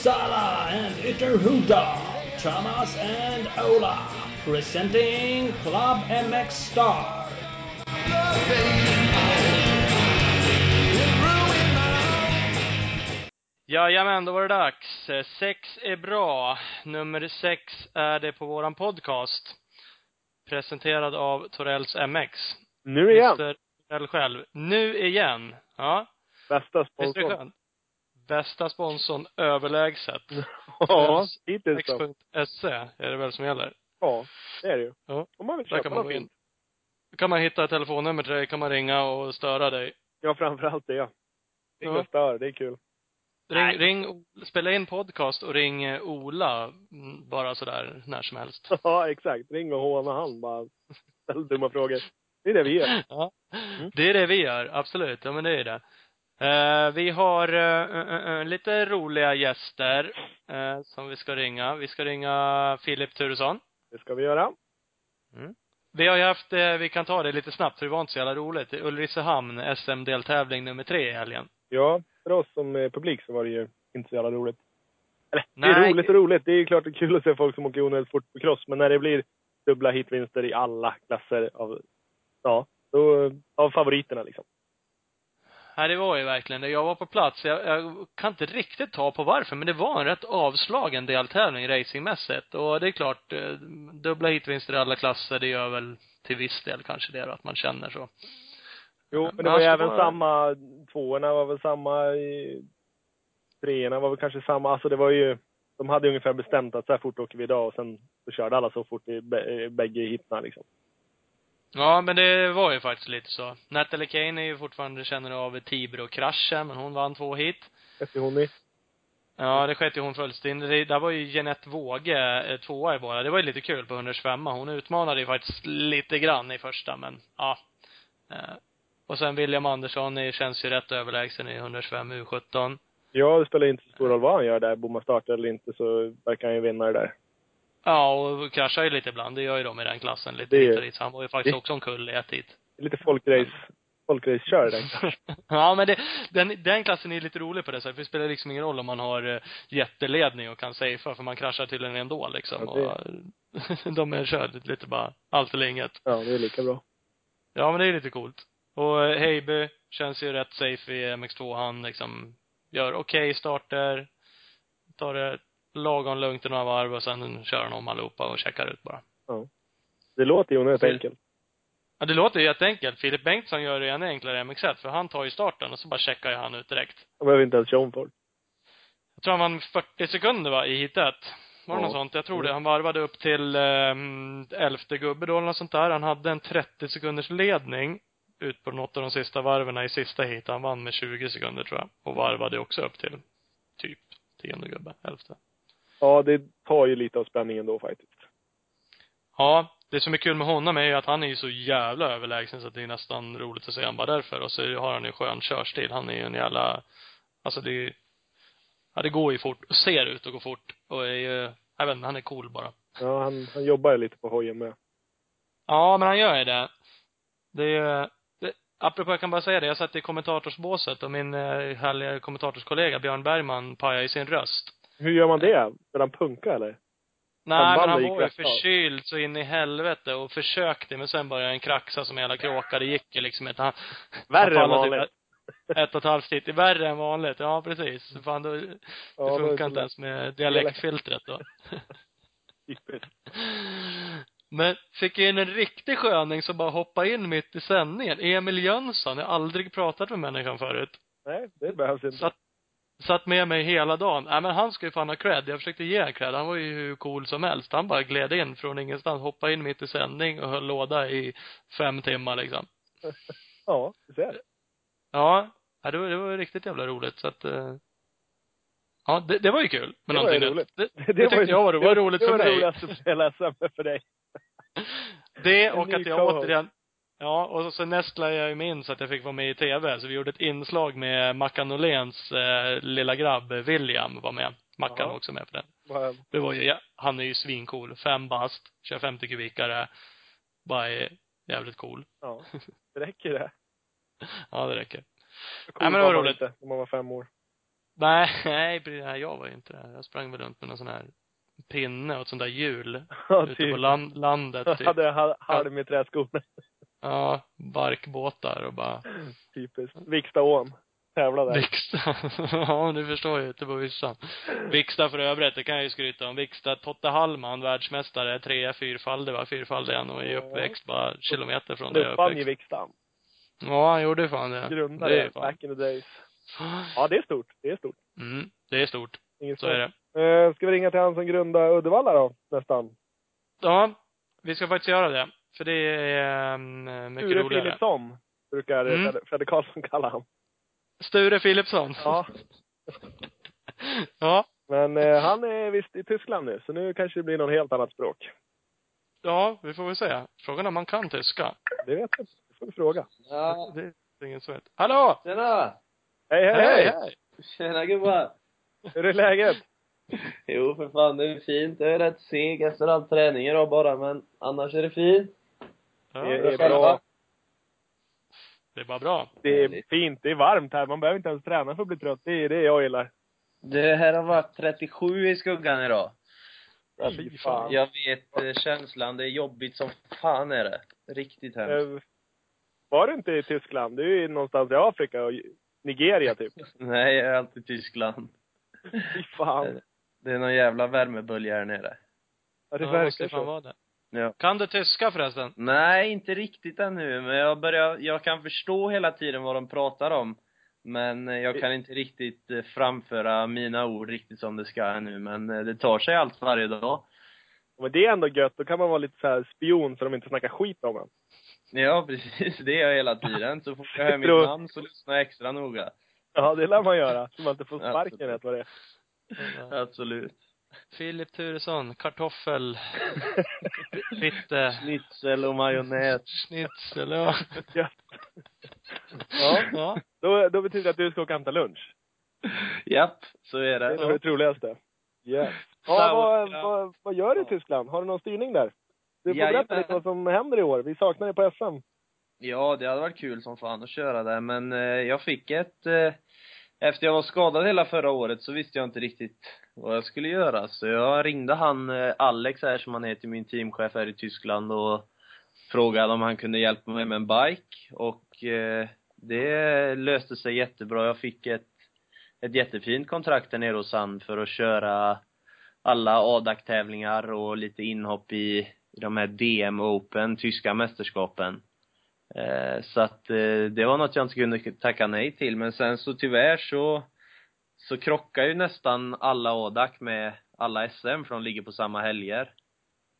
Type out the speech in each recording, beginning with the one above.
Uppsala and Ytterhuda, Thomas and Ola, presenting Club MX Star. Jajamän, då var det dags. Eh, Sex är bra. Nummer sex är det på våran podcast. Presenterad av Torells MX. Nu igen. Mr. Torell själv. Nu igen. Ja. Bästa sponsorn. Bästa sponsorn överlägset. Ja, hittills då. X.se är det väl som gäller. Ja, det är det ju. Ja. Om man vill köpa kan man gå något in. fint. Då kan man hitta ett telefonnummer till dig, kan man ringa och störa dig. Ja, framförallt det. Ring Ja. och stör, det är kul. Ring, Nej. ring, spela in podcast och ring eh, Ola, mm, bara sådär när som helst. Ja, exakt. Ring och håna han bara. Ställ dumma frågor. Det är det vi gör. Ja, det är det vi gör, absolut. Ja, men det är det. Eh, vi har eh, eh, lite roliga gäster som vi ska ringa. Vi ska ringa Filip Turesson. Det ska vi göra. Vi har ju haft, vi kan ta det lite snabbt för det var inte så jävla roligt. Ulricehamn, SM-deltävling nummer tre i helgen. Ja, för oss som eh, publik så var det ju inte så jävla roligt. Eller, det är Nej. roligt och roligt. Det är ju klart det är kul att se folk som åker onödigt fort på cross. Men när det blir dubbla hitvinster i alla klasser av, ja, då, av favoriterna liksom. Nej, det var ju verkligen det. Jag var på plats. Jag, jag kan inte riktigt ta på varför, men det var en rätt avslagen deltävling racingmässigt. Och det är klart, eh, dubbla hitvinster i alla klasser, det gör väl till viss del kanske det då, att man känner så. Jo, men det men var ju även var- samma, tvåorna var väl samma, i, treorna var väl kanske samma, alltså det var ju, de hade ungefär bestämt att så här fort åker vi idag och sen så körde alla så fort i bägge hittarna liksom. Ja, men det var ju faktiskt lite så. Natalie Kane är ju fortfarande känner av Tibro-kraschen, men hon vann två hit. Efter hon i. Ja, det sket ju hon fullständigt Det Där var ju Jeanette Våge eh, tvåa i båda. Det var ju lite kul på 125 Hon utmanade ju faktiskt lite grann i första, men ja. Eh, Och sen William Andersson är, känns ju rätt överlägsen i 125 U17. Ja, det spelar inte så stor roll vad han gör där, bommar startar eller inte så verkar han ju vinna det där. Ja, och kraschar ju lite ibland. Det gör ju de i den klassen lite Det- hit och dit. Så han var ju faktiskt det- också omkull i ett hit. Lite folkrace, folkrace-kör den. ja, men det, den, den klassen är lite rolig på det sättet. För det spelar liksom ingen roll om man har eh, jätteledning och kan safea, för man kraschar tydligen ändå liksom. Ja, det- Och, de är körd lite bara allt eller inget. Ja, det är lika bra. Ja, men det är lite coolt. Och eh, Heiby känns ju rätt safe i MX2. Han liksom gör okej starter, tar det lagom lugnt i några varv och sen kör han om allihopa och checkar ut bara. Ja. Det låter ju onödigt enkelt. Ja, det låter ju jätteenkelt. Filip Bengtsson gör det ännu enklare i MX1, för han tar ju starten och så bara checkar ju han ut direkt. Jag behöver inte ens köra om folk. Jag tror han vann 40 sekunder va, i hit ett. Var det Ja. något sånt? Jag tror det. Han varvade upp till eh, elfte gubbe då eller något sånt där. Han hade en 30 sekunders ledning ut på något av de sista varven i sista hit. Han vann med 20 sekunder tror jag. Och varvade också upp till typ tionde gubbe, elfte. Ja, det tar ju lite av spänningen då faktiskt. Ja, det som är kul med honom är ju att han är ju så jävla överlägsen så att det är nästan roligt att se han bara därför. Och så har han ju skön körstil. Han är ju en jävla, alltså det är, ja det går ju fort, och ser ut att gå fort. Och är ju, jag vet inte, han är cool bara. Ja, han, han jobbar ju lite på hojen med. Ja, men han gör ju det. Det är det, apropå, jag kan bara säga det, jag satt i kommentatorsbåset och min eh, härliga kommentatorskollega Björn Bergman pajade i sin röst. Hur gör man det? Vill han punka eller? Nej, men han var ju förkyld så in i helvete och försökte, men sen började han kraxa som en jävla kråka. Det gick ju liksom inte. Han, Värre han än typ vanligt. Ett, ett och ett halvt hit. Värre än vanligt. Ja, precis. Fan, då, det Ja, funkar inte ens med dialektfiltret då. Men fick in en riktig sköning som bara hoppade in mitt i sändningen. Emil Jönsson. Jag har aldrig pratat med människan förut. Nej, det behövs inte. Satt, satt med mig hela dagen. Nej men han ska ju fan ha cred. Jag försökte ge honom cred. Han var ju hur cool som helst. Han bara gled in från ingenstans, hoppade in mitt i sändning och höll låda i fem timmar liksom. Ja, du ser. Ja, ja det, var, det var riktigt jävla roligt så att eh, Ja, det, det var ju kul. Men Det var ju roligt. nytt. Det, det, var tyckte jag var, var roligt det för var mig. det roligaste på hela SM för dig. Det och att jag återigen Ja, och så nästlade jag ju mig in så att jag fick vara med i TV. Så vi gjorde ett inslag med Mackan Norléns eh, lilla grabb William var med. Mackan var också med för den. Bara, Det var ju, ja, han är ju svincool. Fem bast, kör 50 kubikare. Bara är jävligt cool. Ja, det räcker det. Ja, det räcker. Så Nej, men det var roligt. Inte, när man var fem år. Nej, nej, jag var ju inte det. Jag sprang väl runt med någon sån här pinne och ett sånt där hjul. Ja, ute typ. på land, landet, Jag typ. hade ha- halm i träskorna. Ja, barkbåtar och bara Typiskt. Vikstaån. Tävla där. Viksta. ja, du förstår ju ute på vischan. Viksta för övrigt, det kan jag ju skryta om. Viksta, Totte Hallman, världsmästare, trea, fyrfaldig, va? Fyrfaldig han och är uppväxt bara kilometer från där jag Luppan i uppväxt. Vikstan. Ja, han gjorde fan det. Det Grundare. är fan. Back in the days. Ja, det är stort. Det är stort. Mm, det är stort. Inget Så är det. Eh, ska vi ringa till han som grundade Uddevalla då, nästan? Ja, vi ska faktiskt göra det. För det är um, mycket Sture roligare. Philipsson, brukar Mm. Fredde- Karlsson kalla han. Sture Philipsson. Ja. ja. Men eh, han är visst i Tyskland nu, så nu kanske det blir något helt annat språk. Ja, vi får väl säga. Frågan är om man kan tyska. Det vet jag inte. Det får vi fråga. Ja, Det är ingen som vet. Hallå! tjena! Hej, hej, hej! hej! Tjena gubbar! Hur är läget? Jo, för fan, det är fint. Jag är rätt seg efter all träning idag bara, men annars är det fint. Ja, Det är bra. det är bara bra. Det är fint. Det är varmt här. Man behöver inte ens träna för att bli trött. Det är det jag gillar. Det här har varit 37 i skuggan idag. Ja, Fy fan. Jag vet eh, känslan, det är jobbigt som fan är det. Riktigt hemskt. Eh, Var du inte i Tyskland? Du är ju någonstans i Afrika och Nigeria typ. Nej, jag är alltid i Tyskland. Fy fan. Det är någon jävla värmebölja här nere. Ja, det ja, verkar fan så. vara det. Ja. Kan du tyska förresten? Nej, inte riktigt ännu, men jag börjar, jag kan förstå hela tiden vad de pratar om. Men jag kan inte riktigt eh, framföra mina ord riktigt som det ska ännu, men eh, det tar sig allt varje dag. Men det är ändå gött. Då kan man vara lite så här spion så de inte snackar skit om en. Ja, precis. Det är jag hela tiden. Så fort jag hör mitt Tror- namn så lyssnar jag extra noga. Ja, det lär man göra. Så man inte får sparken rätt vad det är. Absolut. Filip Turesson, kartoffel, fitte, Schnitzel och majonnäs. schnitzel, ja. Gött. Ja, ja. då, då betyder det att du ska åka och hämta lunch. Japp, så är Det är det. nog det troligaste. Yes. Ja, vad, vad, vad gör du i Tyskland? Har du någon styrning där? Du får berätta Jajamän. lite vad som händer i år. Vi saknar dig på SM. Ja, det hade varit kul som fan att köra där, men eh, jag fick ett eh, efter jag var skadad hela förra året så visste jag inte riktigt vad jag skulle göra. Så jag ringde han eh, Alex här som han heter, min teamchef här i Tyskland och frågade om han kunde hjälpa mig med en bike och eh, det löste sig jättebra. Jag fick ett, ett jättefint kontrakt där nere hos han för att köra alla ADAC-tävlingar och lite inhopp i, i de här DM Open, tyska mästerskapen. Eh, så att eh, det var något jag inte kunde tacka nej till. Men sen så tyvärr så, så krockar ju nästan alla ADAC med alla SM för de ligger på samma helger.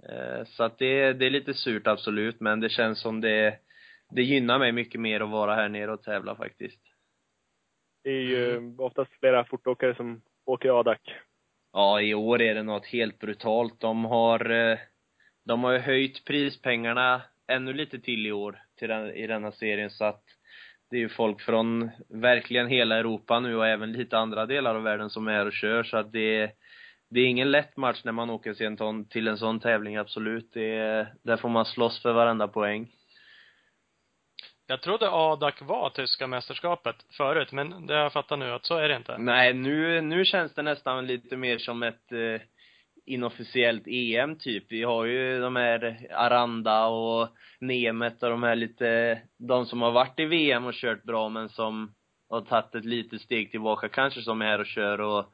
Eh, så att det, det är lite surt absolut, men det känns som det, det gynnar mig mycket mer att vara här nere och tävla faktiskt. Det är ju oftast flera fortåkare som åker i ADAC. Ja, i år är det något helt brutalt. De har, eh, de har ju höjt prispengarna ännu lite till i år, till den, i denna serien, så att det är ju folk från verkligen hela Europa nu och även lite andra delar av världen som är här och kör, så att det är, det är ingen lätt match när man åker till en, sån- till en sån tävling, absolut. Det är, där får man slåss för varenda poäng. Jag trodde ADAC var tyska mästerskapet förut, men det har jag fattat nu att så är det inte. Nej, nu, nu känns det nästan lite mer som ett eh, inofficiellt EM typ. Vi har ju de här Aranda och Nemet och de här lite, de som har varit i VM och kört bra men som har tagit ett litet steg tillbaka kanske som är här och kör och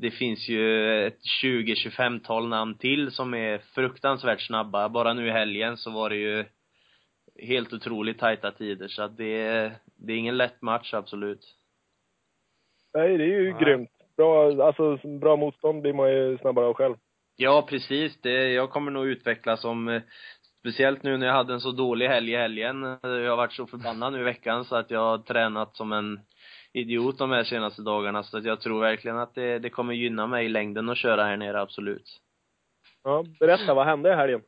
det finns ju ett 20-25-tal namn till som är fruktansvärt snabba. Bara nu i helgen så var det ju helt otroligt tajta tider så att det, är- det är ingen lätt match absolut. Nej, det är ju Nej. grymt. Bra, alltså bra motstånd blir man ju snabbare av själv. Ja, precis. Det, jag kommer nog utvecklas som, eh, speciellt nu när jag hade en så dålig helg i helgen. Jag har varit så förbannad nu i veckan så att jag har tränat som en idiot de här senaste dagarna. Så att jag tror verkligen att det, det kommer gynna mig i längden att köra här nere, absolut. Ja, berätta, vad hände i helgen?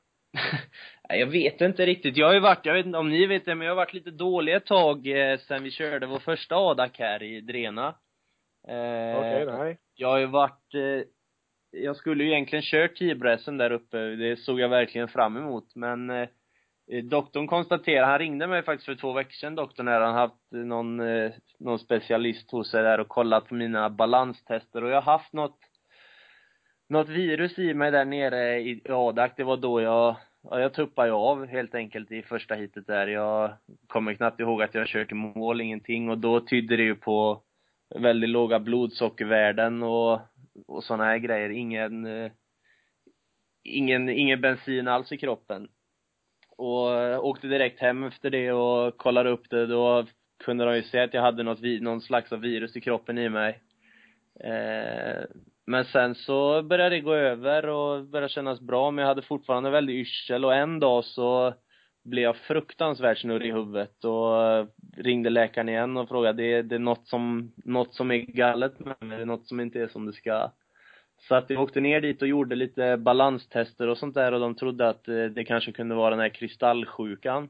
Jag vet inte riktigt. Jag har ju varit, jag vet inte om ni vet det, men jag har varit lite dålig ett tag eh, sen vi körde vår första ADAC här i Drena. Eh, Okej, nej. Jag har ju varit, eh, jag skulle ju egentligen kört Tibressen där uppe, det såg jag verkligen fram emot, men eh, eh, doktorn konstaterade, han ringde mig faktiskt för två veckor sedan doktorn när han haft någon, eh, någon specialist hos sig där och kollat på mina balanstester och jag har haft något något virus i mig där nere i Adak, det var då jag Ja, jag tuppade ju av helt enkelt i första hitet där. Jag kommer knappt ihåg att jag kört i mål, ingenting. Och då tydde det ju på väldigt låga blodsockervärden och, och såna här grejer. Ingen, eh, ingen, ingen bensin alls i kroppen. Och eh, åkte direkt hem efter det och kollade upp det. Då kunde de ju se att jag hade något, någon slags av virus i kroppen i mig. Eh, men sen så började det gå över och började kännas bra, men jag hade fortfarande väldigt yrsel och en dag så blev jag fruktansvärt snurrig i huvudet och ringde läkaren igen och frågade, det, det är något som, något som är galet med mig, det är något som inte är som det ska. Så att jag åkte ner dit och gjorde lite balanstester och sånt där och de trodde att eh, det kanske kunde vara den här kristallsjukan.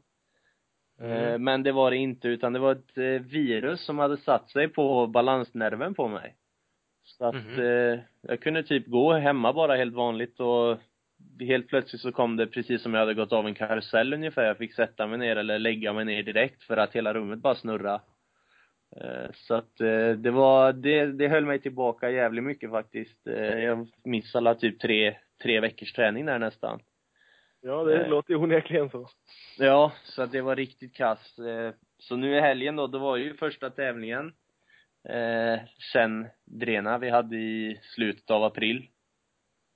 Mm. Eh, men det var det inte, utan det var ett eh, virus som hade satt sig på balansnerven på mig. Så att mm eh, jag kunde typ gå hemma bara helt vanligt och helt plötsligt så kom det precis som jag hade gått av en karusell ungefär. Jag fick sätta mig ner eller lägga mig ner direkt för att hela rummet bara snurra. Eh, så att eh, det var, det, det höll mig tillbaka jävligt mycket faktiskt. Eh, jag missade typ tre, tre veckors träning där nästan. Ja, det låter ju onekligen så. Ja, så att det var riktigt kass. Så nu i helgen då, då var ju första tävlingen eh, sen Drena vi hade i slutet av april.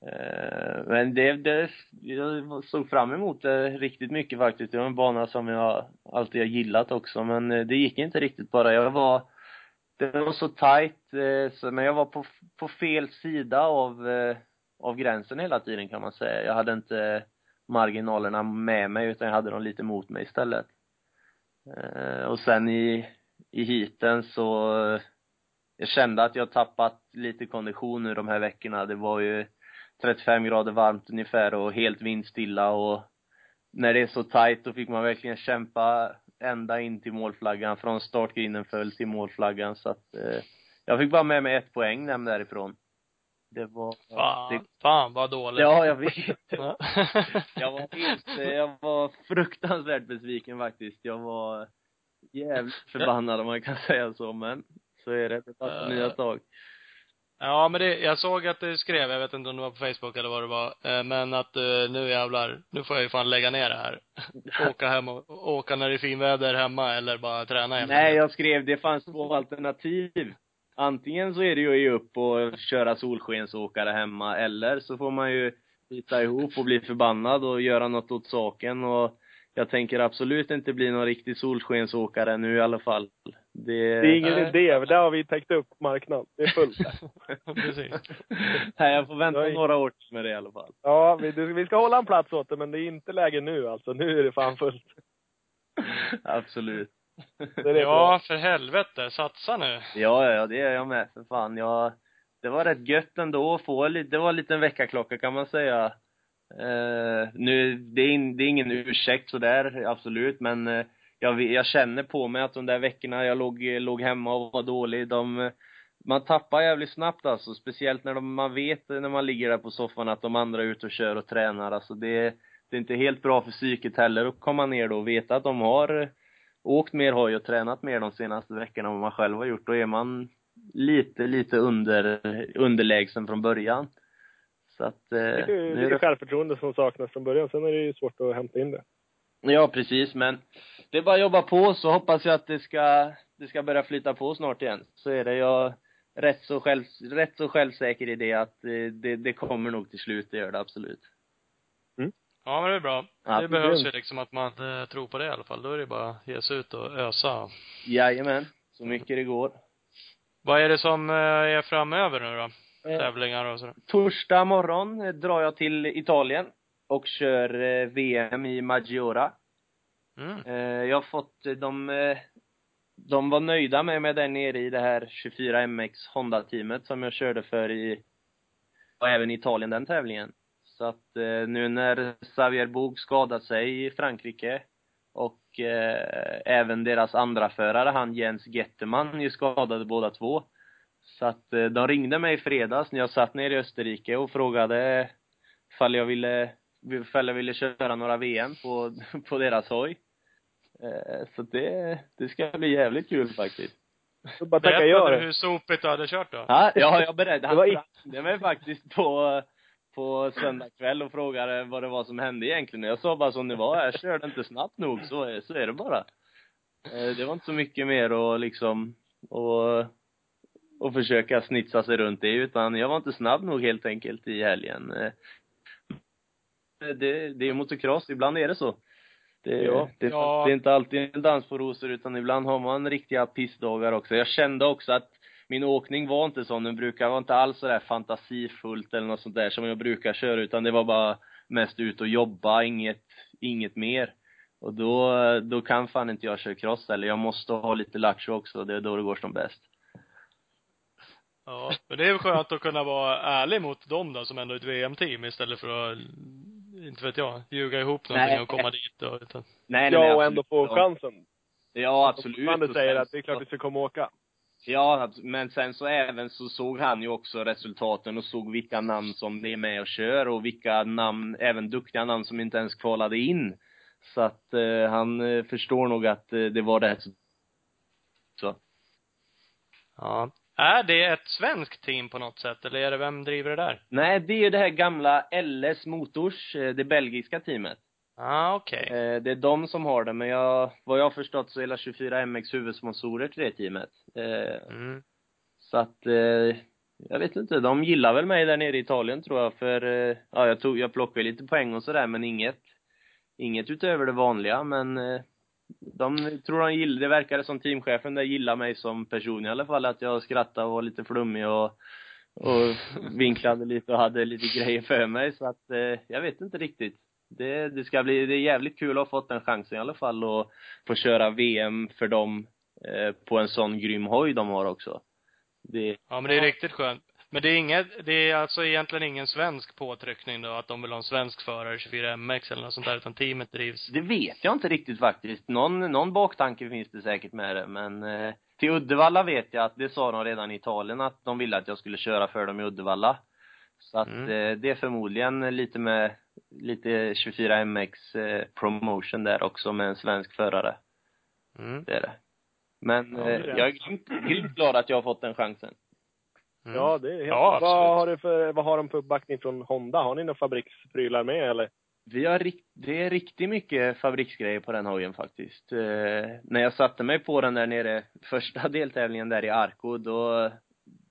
Eh, men det, det, jag såg fram emot det riktigt mycket faktiskt. Det var en bana som jag alltid har gillat också, men eh, det gick inte riktigt bara. Jag var, det var så tight, eh, så, men jag var på, på fel sida av, eh, av gränsen hela tiden kan man säga. Jag hade inte marginalerna med mig, utan jag hade dem lite mot mig istället. Och sen i, i heaten så jag kände att jag tappat lite kondition nu de här veckorna. Det var ju 35 grader varmt ungefär och helt vindstilla och när det är så tight då fick man verkligen kämpa ända in till målflaggan, från startgrinden föll till målflaggan så att eh, jag fick bara med mig ett poäng hem därifrån. Det var... Fan, det, fan vad dåligt. Ja, jag vet. jag var helt, jag var fruktansvärt besviken faktiskt. Jag var jävligt förbannad om man kan säga så, men så är det. Det tar nya tag. Ja, men det, jag såg att du skrev, jag vet inte om det var på Facebook eller vad det var, eh, men att uh, nu jävlar, nu får jag ju fan lägga ner det här. åka hem och åka när det är finväder hemma eller bara träna hemma. Nej, jag skrev, det fanns två alternativ. Antingen så är det ju att ge upp och köra solskensåkare hemma, eller så får man ju bita ihop och bli förbannad och göra något åt saken och jag tänker absolut inte bli någon riktig solskensåkare nu i alla fall. Det, det är ingen nej. idé, där har vi täckt upp marknaden. Det är fullt. Precis. nej, jag får vänta är... några år med det i alla fall. Ja, vi, vi ska hålla en plats åt det, men det är inte läge nu alltså. Nu är det fan fullt. Absolut. Det det ja, för helvete. Satsa nu. Ja, ja, det är jag med för fan. Jag, det var rätt gött ändå att få lite, det var en liten väckarklocka kan man säga. Uh, nu, det är, in, det är ingen ursäkt sådär, absolut, men uh, jag, jag känner på mig att de där veckorna jag låg, låg hemma och var dålig, de, man tappar jävligt snabbt alltså, speciellt när de, man vet när man ligger där på soffan att de andra är ute och kör och tränar, alltså det, det är inte helt bra för psyket heller att komma ner då och veta att de har åkt mer hoj och tränat mer de senaste veckorna än vad man själv har gjort, då är man lite, lite under, underlägsen från början. Så att, eh, det är det... självförtroende som saknas från början, sen är det ju svårt att hämta in det. Ja, precis, men det är bara att jobba på så hoppas jag att det ska, det ska börja flyta på snart igen. Så är det. Jag rätt så, själv, rätt så självsäker i det att eh, det, det kommer nog till slut, det gör det absolut. Mm. Ja, men det är bra. Ja, det behövs ju liksom att man äh, tror på det i alla fall. Då är det bara att ge sig ut och ösa. Jajamän. Så mycket det går. Vad är det som äh, är framöver nu då? Eh, tävlingar och sådär? Torsdag morgon eh, drar jag till Italien och kör eh, VM i Maggiora. Mm. Jag har fått, de, de var nöjda med mig där nere i det här 24MX Honda-teamet som jag körde för i, och även i Italien den tävlingen. Så att nu när Xavier Boog skadade sig i Frankrike och eh, även deras andra förare, han Jens Getterman, ju skadade båda två. Så att eh, de ringde mig i fredags när jag satt nere i Österrike och frågade ifall jag ville Fälla ville köra några VM på, på deras hoj. Eh, så det, det ska bli jävligt kul faktiskt. Så bara tacka ja Berättade du hur sopigt du hade kört då? Ja, ja jag berättade. Det Han ringde mig faktiskt på, på söndag kväll och frågade vad det var som hände egentligen. Jag sa bara som det var, jag körde inte snabbt nog, så är, så är det bara. Eh, Det var inte så mycket mer att liksom, och, och försöka snitsa sig runt det, utan jag var inte snabb nog helt enkelt i helgen. Det, det är motocross, ibland är det så. Det, Ja. det, Ja. det är inte alltid en dans på rosor, utan ibland har man riktiga pissdagar också. Jag kände också att min åkning var inte sån, den brukar vara inte alls sådär fantasifullt eller något sånt där som jag brukar köra, utan det var bara mest ut och jobba, inget, inget mer. Och då, då kan fan inte jag köra cross eller jag måste ha lite lattjo också, det är då det går som bäst. Ja, men det är väl skönt att kunna vara ärlig mot dem då, som ändå är ett VM-team istället för att, inte vet jag, ljuga ihop någonting Nej. och komma dit och, utan, Nej, nej, Ja, och ändå få chansen. Ja, absolut. Och säger att det är klart du ska komma och åka. Ja, men sen så även så såg han ju också resultaten och såg vilka namn som är med och kör och vilka namn, även duktiga namn som inte ens kvalade in. Så att eh, han eh, förstår nog att eh, det var rätt så. ja. Är det ett svenskt team på något sätt, eller är det, vem driver det där? Nej, det är ju det här gamla LS Motors, eh, det belgiska teamet. Ja, ah, okej. Eh, Det är de som har det, men jag, vad jag har förstått så är hela 24 MX huvudsponsorer till det teamet. Eh, Mm. Så att, jag vet inte, de gillar väl mig där nere i Italien tror jag, för, ja jag tog, jag plockade lite poäng och sådär, men inget, inget utöver det vanliga, men de tror de gillar, det verkade som teamchefen där gillar mig som person i alla fall, att jag skrattade och var lite flummig och, och vinklade lite och hade lite grejer för mig, så att, eh, jag vet inte riktigt. Det, det ska bli, det är jävligt kul att ha fått den chansen i alla fall och få köra VM för dem eh, på en sån grym hoj de har också. Det, Ja, men det är riktigt skönt. Men det är inget, det är alltså egentligen ingen svensk påtryckning då, att de vill ha en svensk förare, 24 MX eller något sånt där, utan teamet drivs det vet jag inte riktigt faktiskt. Någon, någon baktanke finns det säkert med det, men eh, till Uddevalla vet jag att det sa de redan i Italien att de ville att jag skulle köra för dem i Uddevalla. Så att Mm. eh, det är förmodligen lite med, lite 24 MX eh, promotion där också med en svensk förare. Mm. Det är det. Men Ja, eh, det är det. jag är grymt glad att jag har fått den chansen. Mm. Ja, det är helt Ja, vad har, du för, vad har de för uppbackning från Honda? Har ni några fabriksprylar med eller? Vi har rikt, det är riktigt mycket fabriksgrejer på den hojen faktiskt. Eh, när jag satte mig på den där nere, första deltävlingen där i Arco, då,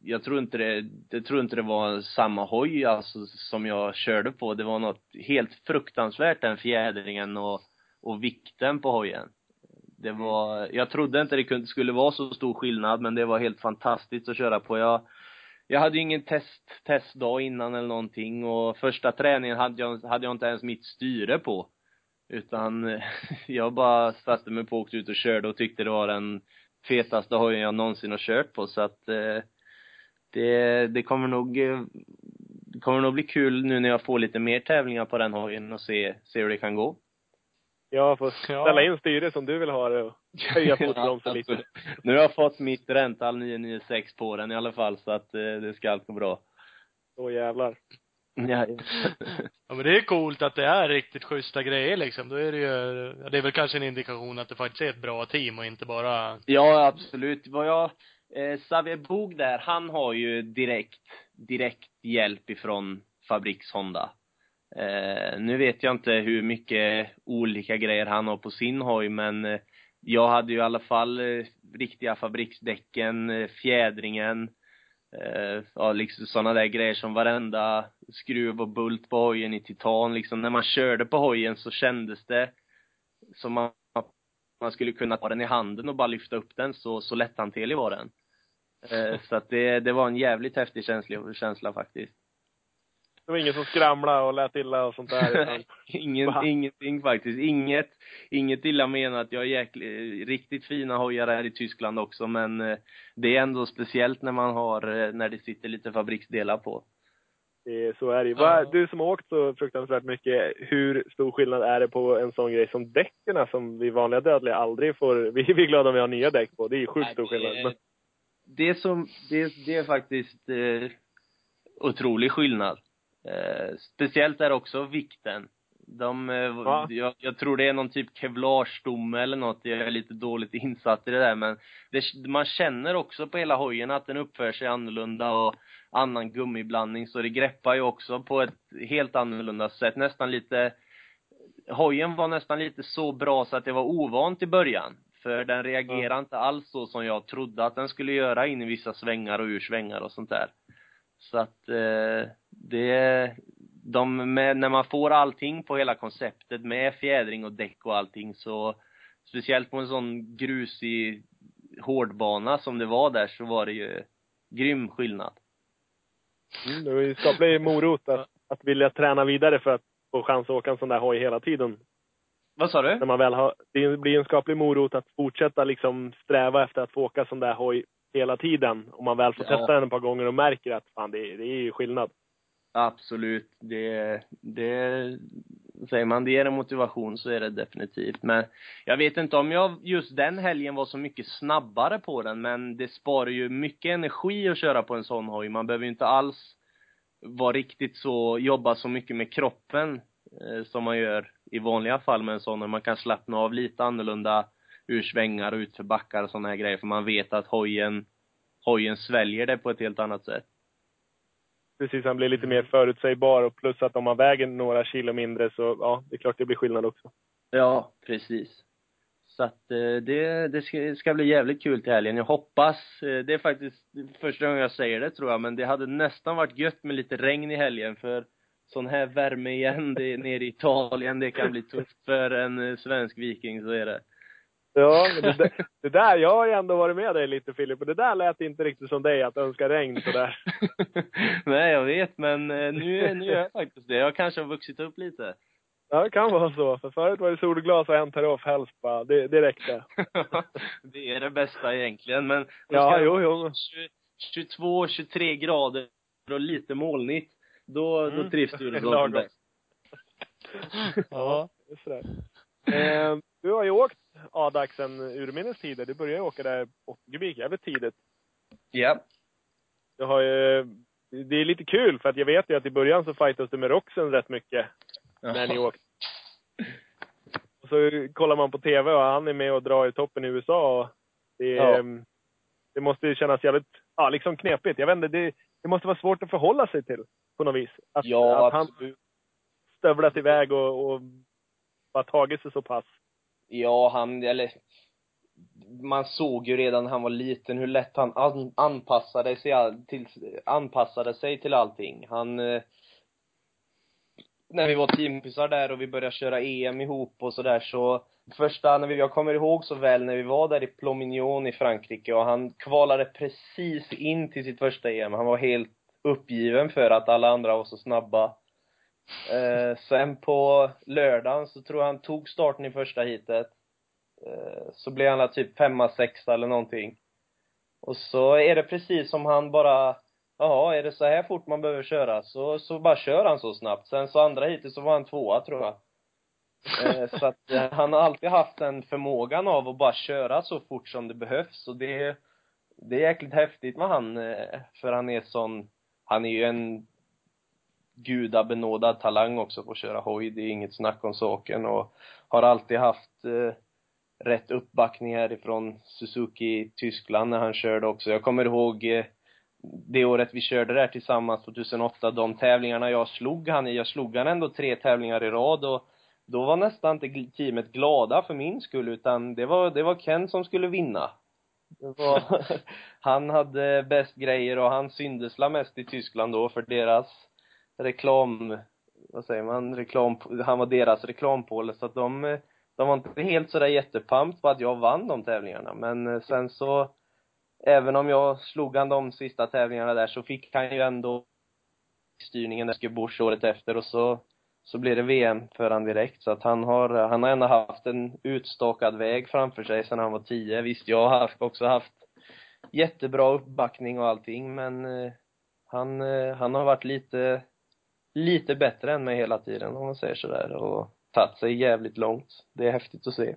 jag tror inte det, jag tror inte det var samma hoj alltså som jag körde på. Det var något helt fruktansvärt den fjädringen och, och vikten på hojen. Det var, jag trodde inte det kunde, skulle vara så stor skillnad, men det var helt fantastiskt att köra på. Jag, jag hade ju ingen test, testdag innan eller någonting och första träningen hade jag, hade jag inte ens mitt styre på. Utan jag bara satte mig på, åkte ut och körde och tyckte det var den fetaste hojen jag någonsin har kört på så att eh, det, det kommer nog eh, det kommer nog bli kul nu när jag får lite mer tävlingar på den hojen och se, se hur det kan gå. Jag får Ja. ställa in styre som du vill ha det och höja fotbromsen lite. Nu har jag fått mitt Rental 996 på den i alla fall så att eh, det ska allt gå bra. Åh jävlar. Ja, Ja, men det är coolt att det är riktigt schyssta grejer liksom. Då är det ju, ja, det är väl kanske en indikation att det faktiskt är ett bra team och inte bara, Ja, absolut. Vad jag, eh, Xavier Bog där, han har ju direkt, direkt hjälp ifrån Fabriks Honda. Eh, nu vet jag inte hur mycket olika grejer han har på sin hoj, men eh, jag hade ju i alla fall eh, riktiga fabriksdäcken, eh, fjädringen, eh, ja liksom sådana där grejer som varenda skruv och bult på hojen i titan liksom. När man körde på hojen så kändes det som att man skulle kunna ta den i handen och bara lyfta upp den, så, så lätthanterlig var den. Eh, så att det, det var en jävligt häftig känsla, känsla faktiskt. Det var ingen som skramlade och lät illa och sånt där. utan- Ingen, Va? ingenting faktiskt. Inget, inget illa menat. Jag har riktigt fina hojar här i Tyskland också, men eh, det är ändå speciellt när man har, eh, när det sitter lite fabriksdelar på. Så är det ju. Ja. Du som har åkt så fruktansvärt mycket, hur stor skillnad är det på en sån grej som däcken som vi vanliga dödliga aldrig får, vi, är glada om vi har nya däck på. Det är ju sjukt stor skillnad. Men, det som, det, det är faktiskt eh, otrolig skillnad. Eh, speciellt är också vikten. De, eh, Va? jag, jag tror det är någon typ kevlarstomme eller något, jag är lite dåligt insatt i det där men det, man känner också på hela hojen att den uppför sig annorlunda och annan gummiblandning så det greppar ju också på ett helt annorlunda sätt, nästan lite hojen var nästan lite så bra så att det var ovant i början. För den reagerar inte alls så som jag trodde att den skulle göra in i vissa svängar och ur svängar och sånt där. Så att eh, det, de, med, när man får allting på hela konceptet med fjädring och däck och allting så, speciellt på en sån grusig hårdbana som det var där så var det ju grym skillnad. Mm, det var ju morot att, att vilja träna vidare för att få chans att åka en sån där hoj hela tiden. Vad sa du? När man väl har, det blir en skaplig morot att fortsätta liksom sträva efter att få åka sån där hoj hela tiden. Om man väl får Ja. testa den ett par gånger och märker att fan det, det är ju skillnad. Absolut. Det, det, säger man det ger en motivation så är det definitivt. Men jag vet inte om jag just den helgen var så mycket snabbare på den, men det sparar ju mycket energi att köra på en sån hoj. Man behöver ju inte alls vara riktigt så, jobba så mycket med kroppen eh, som man gör i vanliga fall med en sån. När man kan slappna av lite annorlunda ur svängar och utför backar och såna här grejer. För man vet att hojen, hojen sväljer det på ett helt annat sätt. Precis, han blir lite mer förutsägbar och plus att om man väger några kilo mindre så, ja, det är klart det blir skillnad också. Ja, precis. Så att eh, det, det ska, ska bli jävligt kul till helgen. Jag hoppas, eh, det är faktiskt första gången jag säger det tror jag, men det hade nästan varit gött med lite regn i helgen för sån här värme igen, det nere i Italien, det kan bli tufft för en eh, svensk viking, så är det. Ja, men det, där- det där, jag har ju ändå varit med dig lite Filip, och det där lät inte riktigt som dig, att önska regn sådär. Nej, jag vet, men eh, nu, nu gör jag faktiskt det. Jag kanske har vuxit upp lite. Ja, det kan vara så. För förut var det solglas och en off helst bara. Det, det räckte. det är det bästa egentligen, men då Ja, jo, jo. 20 22, 23 grader och lite molnigt. Då, då Mm. trivs du som bäst. Ja, det är sådär. Eh, du har ju åkt A-dags sen urminnes tider. Du började ju åka där 80 kubik jävligt tidigt. Ja. Du har ju, det är lite kul för att jag vet ju att i början så fightas du med Roxen rätt mycket när ni åkte. Och så kollar man på TV och han är med och drar i toppen i USA och det, Ja. det måste ju kännas jävligt, ja liksom knepigt. Jag vet inte, det, det måste vara svårt att förhålla sig till på något vis. Att, Ja, att han stövlat iväg och, och bara tagit sig så pass. Ja, han, eller man såg ju redan när han var liten hur lätt han an, anpassade sig all, till, anpassade sig till allting. Han eh, när vi var teamkompisar där och vi började köra EM ihop och sådär så första, när vi, jag kommer ihåg så väl när vi var där i Plomignon i Frankrike och han kvalade precis in till sitt första EM. Han var helt uppgiven för att alla andra var så snabba. Eh, sen på lördagen så tror jag han tog starten i första heatet. Eh, så blev han typ femma, sexa eller någonting. Och så är det precis som han bara, jaha, är det så här fort man behöver köra? Så, så bara kör han så snabbt. Sen så andra heatet så var han tvåa tror jag. Eh, så att eh, han har alltid haft den förmågan av att bara köra så fort som det behövs och det, det är jäkligt häftigt med han, eh, för han är sån, han är ju en gudabenådad talang också på att köra hoj, det är inget snack om saken och har alltid haft eh, rätt uppbackning härifrån Suzuki i Tyskland när han körde också. Jag kommer ihåg eh, det året vi körde där tillsammans, 2008, de tävlingarna jag slog han i, jag slog han ändå tre tävlingar i rad och då var nästan inte teamet glada för min skull, utan det var, det var Ken som skulle vinna. Var, han hade bäst grejer och han syndesla mest i Tyskland då för deras reklam, vad säger man, reklam, han var deras reklampåle så att de, de var inte helt sådär jättepampt på att jag vann de tävlingarna, men eh, sen så även om jag slog han de sista tävlingarna där så fick han ju ändå styrningen efter Bush året efter och så så blev det VM för han direkt så att han har, han har ändå haft en utstakad väg framför sig sedan han var tio. Visst, jag har haft, också haft jättebra uppbackning och allting men eh, han, eh, han har varit lite, lite bättre än mig hela tiden om man säger sådär och tagit sig jävligt långt. Det är häftigt att se.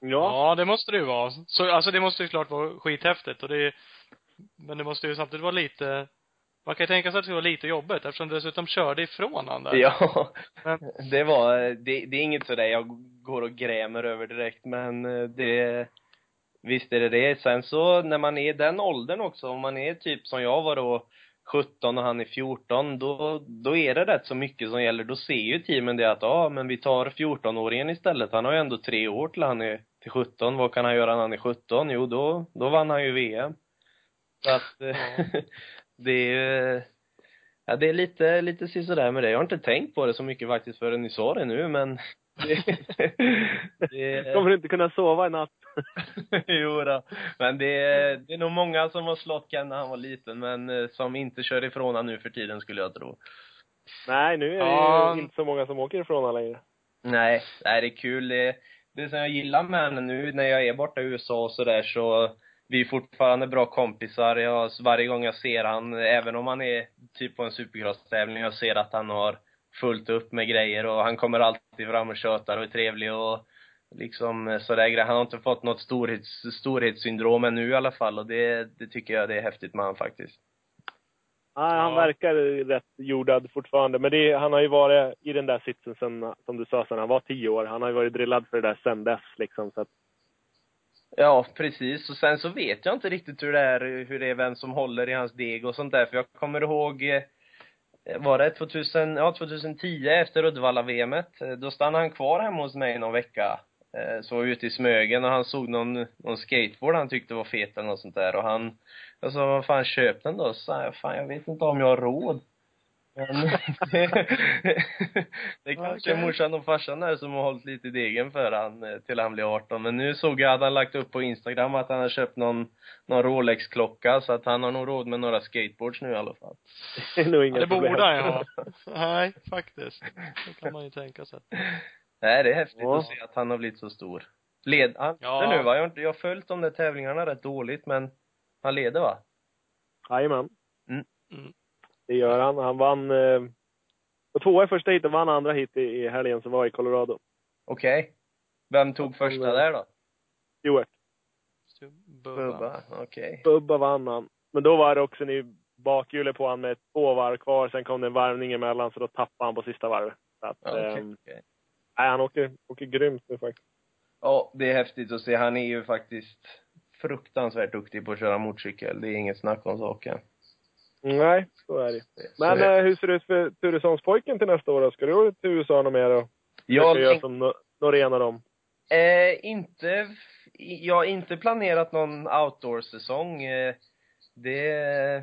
Ja. Ja, det måste det ju vara. Så, alltså det måste ju klart vara skithäftigt och det men det måste ju samtidigt vara lite Man kan ju tänka sig att det var lite jobbigt eftersom du dessutom körde ifrån han där. Ja. Men- Det var, det, det är inget sådär jag går och grämer över direkt, men eh, det, visst är det det. Sen så när man är i den åldern också, om man är typ som jag var då, 17 och han är 14, då, då är det rätt så mycket som gäller. Då ser ju teamen det att, ja men vi tar 14-åringen istället. Han har ju ändå tre år till han är till 17. Vad kan han göra när han är 17? Jo, då, då vann han ju VM. Så att, det är Ja, det är lite, lite sisådär med det. Jag har inte tänkt på det så mycket faktiskt förrän ni sa det nu, men det, det, Kommer du inte kunna sova i natt? jo då. Men det, är- det är nog många som har slått Ken när han var liten, men eh, som inte kör ifrån han nu för tiden skulle jag tro. Nej, nu är det Ja. ju inte så många som åker ifrån honom längre. Nej, nej det är kul. Det, det som jag gillar med henne nu när jag är borta i USA och sådär så vi är fortfarande bra kompisar. Jag, varje gång jag ser han, även om han är typ på en supercross-tävling, jag ser att han har fullt upp med grejer och han kommer alltid fram och tjötar och är trevlig och liksom eh, sådär. Han har inte fått något storhets, storhetssyndrom ännu i alla fall och det, det tycker jag det är häftigt med han faktiskt. Nej, han Ja. verkar rätt jordad fortfarande. Men det, han har ju varit i den där sitsen sen, som du sa, sen han var tio år. Han har ju varit drillad för det där sen dess liksom. Så att, Ja, precis. Och sen så vet jag inte riktigt hur det är, hur det är, vem som håller i hans deg och sånt där. För jag kommer ihåg, eh, var det 2000, ja 2010 efter Uddevalla-VMet, eh, då stannade han kvar hemma hos mig någon vecka. Eh, Så var vi ute i Smögen och han såg någon, någon skateboard han tyckte var fet eller något sånt där och han, jag sa, vad fan köp den då? Så sa jag, fan jag vet inte om jag har råd. Men det, det kanske är Okej. morsan och farsan där som har hållit lite i degen för han eh, till han blir 18. Men nu såg jag att han lagt upp på Instagram att han har köpt någon, någon Rolex-klocka så att han har nog råd med några skateboards nu i alla fall. det är nog inga Ja, det problem. borde han ha. Nej, faktiskt. Det kan man ju tänka sig. Nej, det är häftigt Ja. att se att han har blivit så stor. Led, han Ja. nu va? Jag har, inte, jag har följt de där tävlingarna rätt dåligt men han leder va? Jajamän. Mm. Mm. Det gör han. Han vann... Eh, på tvåa i första heatet, vann andra hit i, i helgen som var i Colorado. Okej. Vem tog första där då? Stewart. Bubba. Bubba, okej. Bubba vann han. Men då var det också i bakhjulet på han med två varv kvar. Sen kom det en varvning emellan, så då tappade han på sista varvet. Så att, okej, ehm, okej. Nej, han åker, åker grymt nu faktiskt. Ja, det är häftigt att se. Han är ju faktiskt fruktansvärt duktig på att köra motorcykel. Det är inget snack om saken. Nej, så är det. Men Så- eh, hur ser det ut för Turessonspojken till nästa år då? Ska du till USA något mer och jag, försöka göra som No- Norén och dem? Eh, inte, jag har inte planerat någon outdoor-säsong. Eh, det,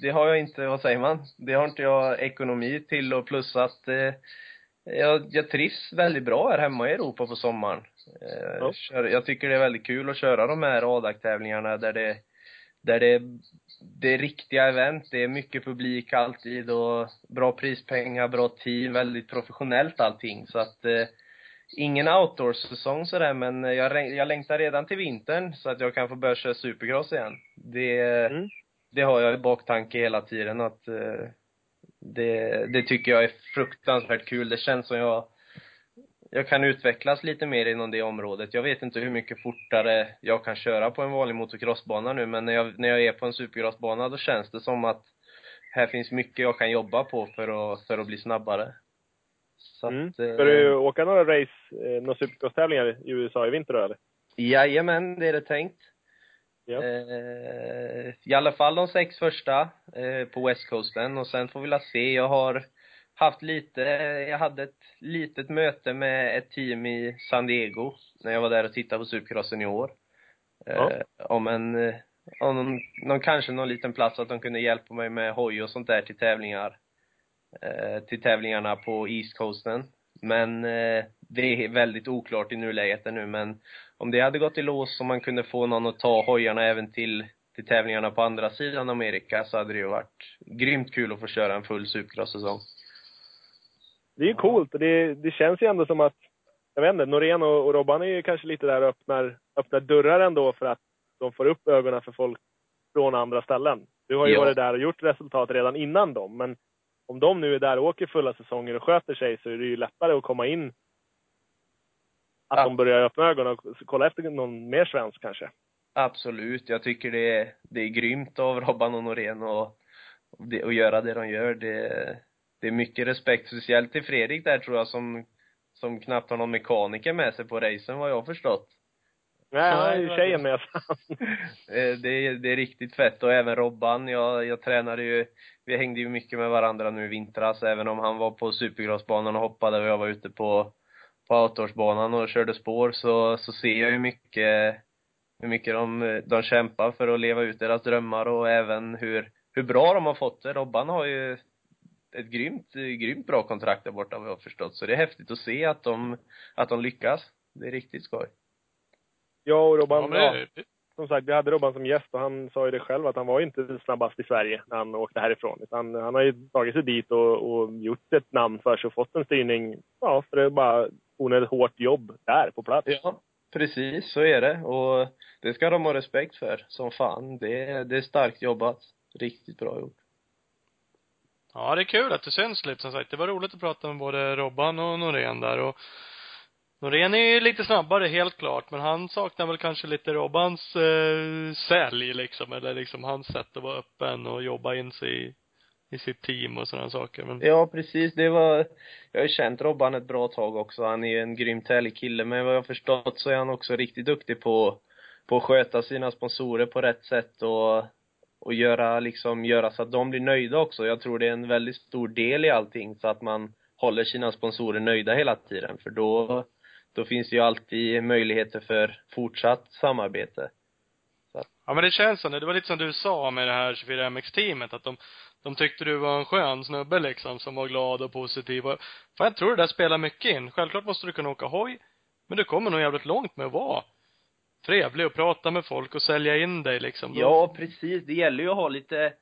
det har jag inte, vad säger man? Det har inte jag ekonomi till och plus att eh, jag, jag trivs väldigt bra här hemma i Europa på sommaren. Eh, Ja. kör, jag tycker det är väldigt kul att köra de här ADAC-tävlingarna där det, där det, det är riktiga event, det är mycket publik alltid och bra prispengar, bra team, väldigt professionellt allting. Så att eh, ingen outdoor-säsong sådär, men jag, jag längtar redan till vintern så att jag kan få börja köra supercross igen. Det, Mm. det har jag i baktanke hela tiden att eh, det, det tycker jag är fruktansvärt kul. Det känns som jag jag kan utvecklas lite mer inom det området. Jag vet inte hur mycket fortare jag kan köra på en vanlig motocrossbana nu, men när jag, när jag är på en supercrossbana då känns det som att här finns mycket jag kan jobba på för att, för att bli snabbare. Så Mm. att, eh, Ska du åka några race, eh, några supercross-tävlingar i USA i vinter då eller? Jajamän, det är det tänkt. Ja. Eh, I alla fall de sex första eh, på West Coasten och sen får vi la se. Jag har haft lite, jag hade ett litet möte med ett team i San Diego när jag var där och tittade på Supercrossen i år. Eh, Ja. Om en, eh, om någon, någon, kanske någon liten plats att de kunde hjälpa mig med hoj och sånt där till tävlingar. Eh, till tävlingarna på East Coasten. Men det är väldigt oklart i nuläget ännu men om det hade gått i lås och man kunde få någon att ta hojarna även till, till tävlingarna på andra sidan Amerika så hade det ju varit grymt kul att få köra en full supercross-säsong. Det är ju coolt och det, det känns ju ändå som att, jag vet inte, Norén och, och Robban är ju kanske lite där och öppnar, öppnar dörrar ändå för att de får upp ögonen för folk från andra ställen. Du har ju Ja. varit där och gjort resultat redan innan dem, men om de nu är där och åker fulla säsonger och sköter sig så är det ju lättare att komma in. Att Ja. de börjar öppna ögonen och kolla efter någon mer svensk kanske. Absolut. Jag tycker det är, det är grymt av Robban och Norén och och, göra det de gör, det, det är mycket respekt, speciellt till Fredrik där tror jag som, som knappt har någon mekaniker med sig på racen vad jag har förstått. Nej, han är ju tjejen med Eh, det, är, det är riktigt fett och även Robban, jag, jag tränade ju, vi hängde ju mycket med varandra nu i vintras, även om han var på supercrossbanan och hoppade och jag var ute på, på outdoorsbanan och körde spår så, så ser jag ju mycket, hur mycket de, de kämpar för att leva ut deras drömmar och även hur, hur bra de har fått det. Robban har ju ett grymt, grymt bra kontrakt där borta vad jag har förstått. Så det är häftigt att se att de, att de lyckas. Det är riktigt skoj. Ja, och Robban, Ja, ja, som sagt, vi hade Robban som gäst och han sa ju det själv att han var inte snabbast i Sverige när han åkte härifrån. Utan han har ju tagit sig dit och, och gjort ett namn för sig och fått en styrning, ja, för det är onödigt hårt jobb där på plats. Ja, precis, så är det. Och det ska de ha respekt för, som fan. Det, är- det är starkt jobbat. Riktigt bra gjort. ja, det är kul att det syns lite som sagt. Det var roligt att prata med både Robban och Norén där och Norén är ju lite snabbare helt klart, men han saknar väl kanske lite Robbans eh, sälj liksom, eller liksom hans sätt att vara öppen och jobba in sig i, i sitt team och sådana saker. Men Ja, precis. Det var, jag har ju känt Robban ett bra tag också. Han är ju en grymt härlig kille, men vad jag har förstått så är han också riktigt duktig på, på att sköta sina sponsorer på rätt sätt och, och göra liksom, göra så att de blir nöjda också. Jag tror det är en väldigt stor del i allting, så att man håller sina sponsorer nöjda hela tiden, för då, då finns det ju alltid möjligheter för fortsatt samarbete. Ja men det känns som det. Det var lite som du sa med det här 24MX-teamet, att de, de tyckte du var en skön snubbe liksom, som var glad och positiv och, fan jag tror det där spelar mycket in. Självklart måste du kunna åka hoj, men du kommer nog jävligt långt med att vara trevlig och prata med folk och sälja in dig liksom. Ja, precis. Det gäller ju att ha lite,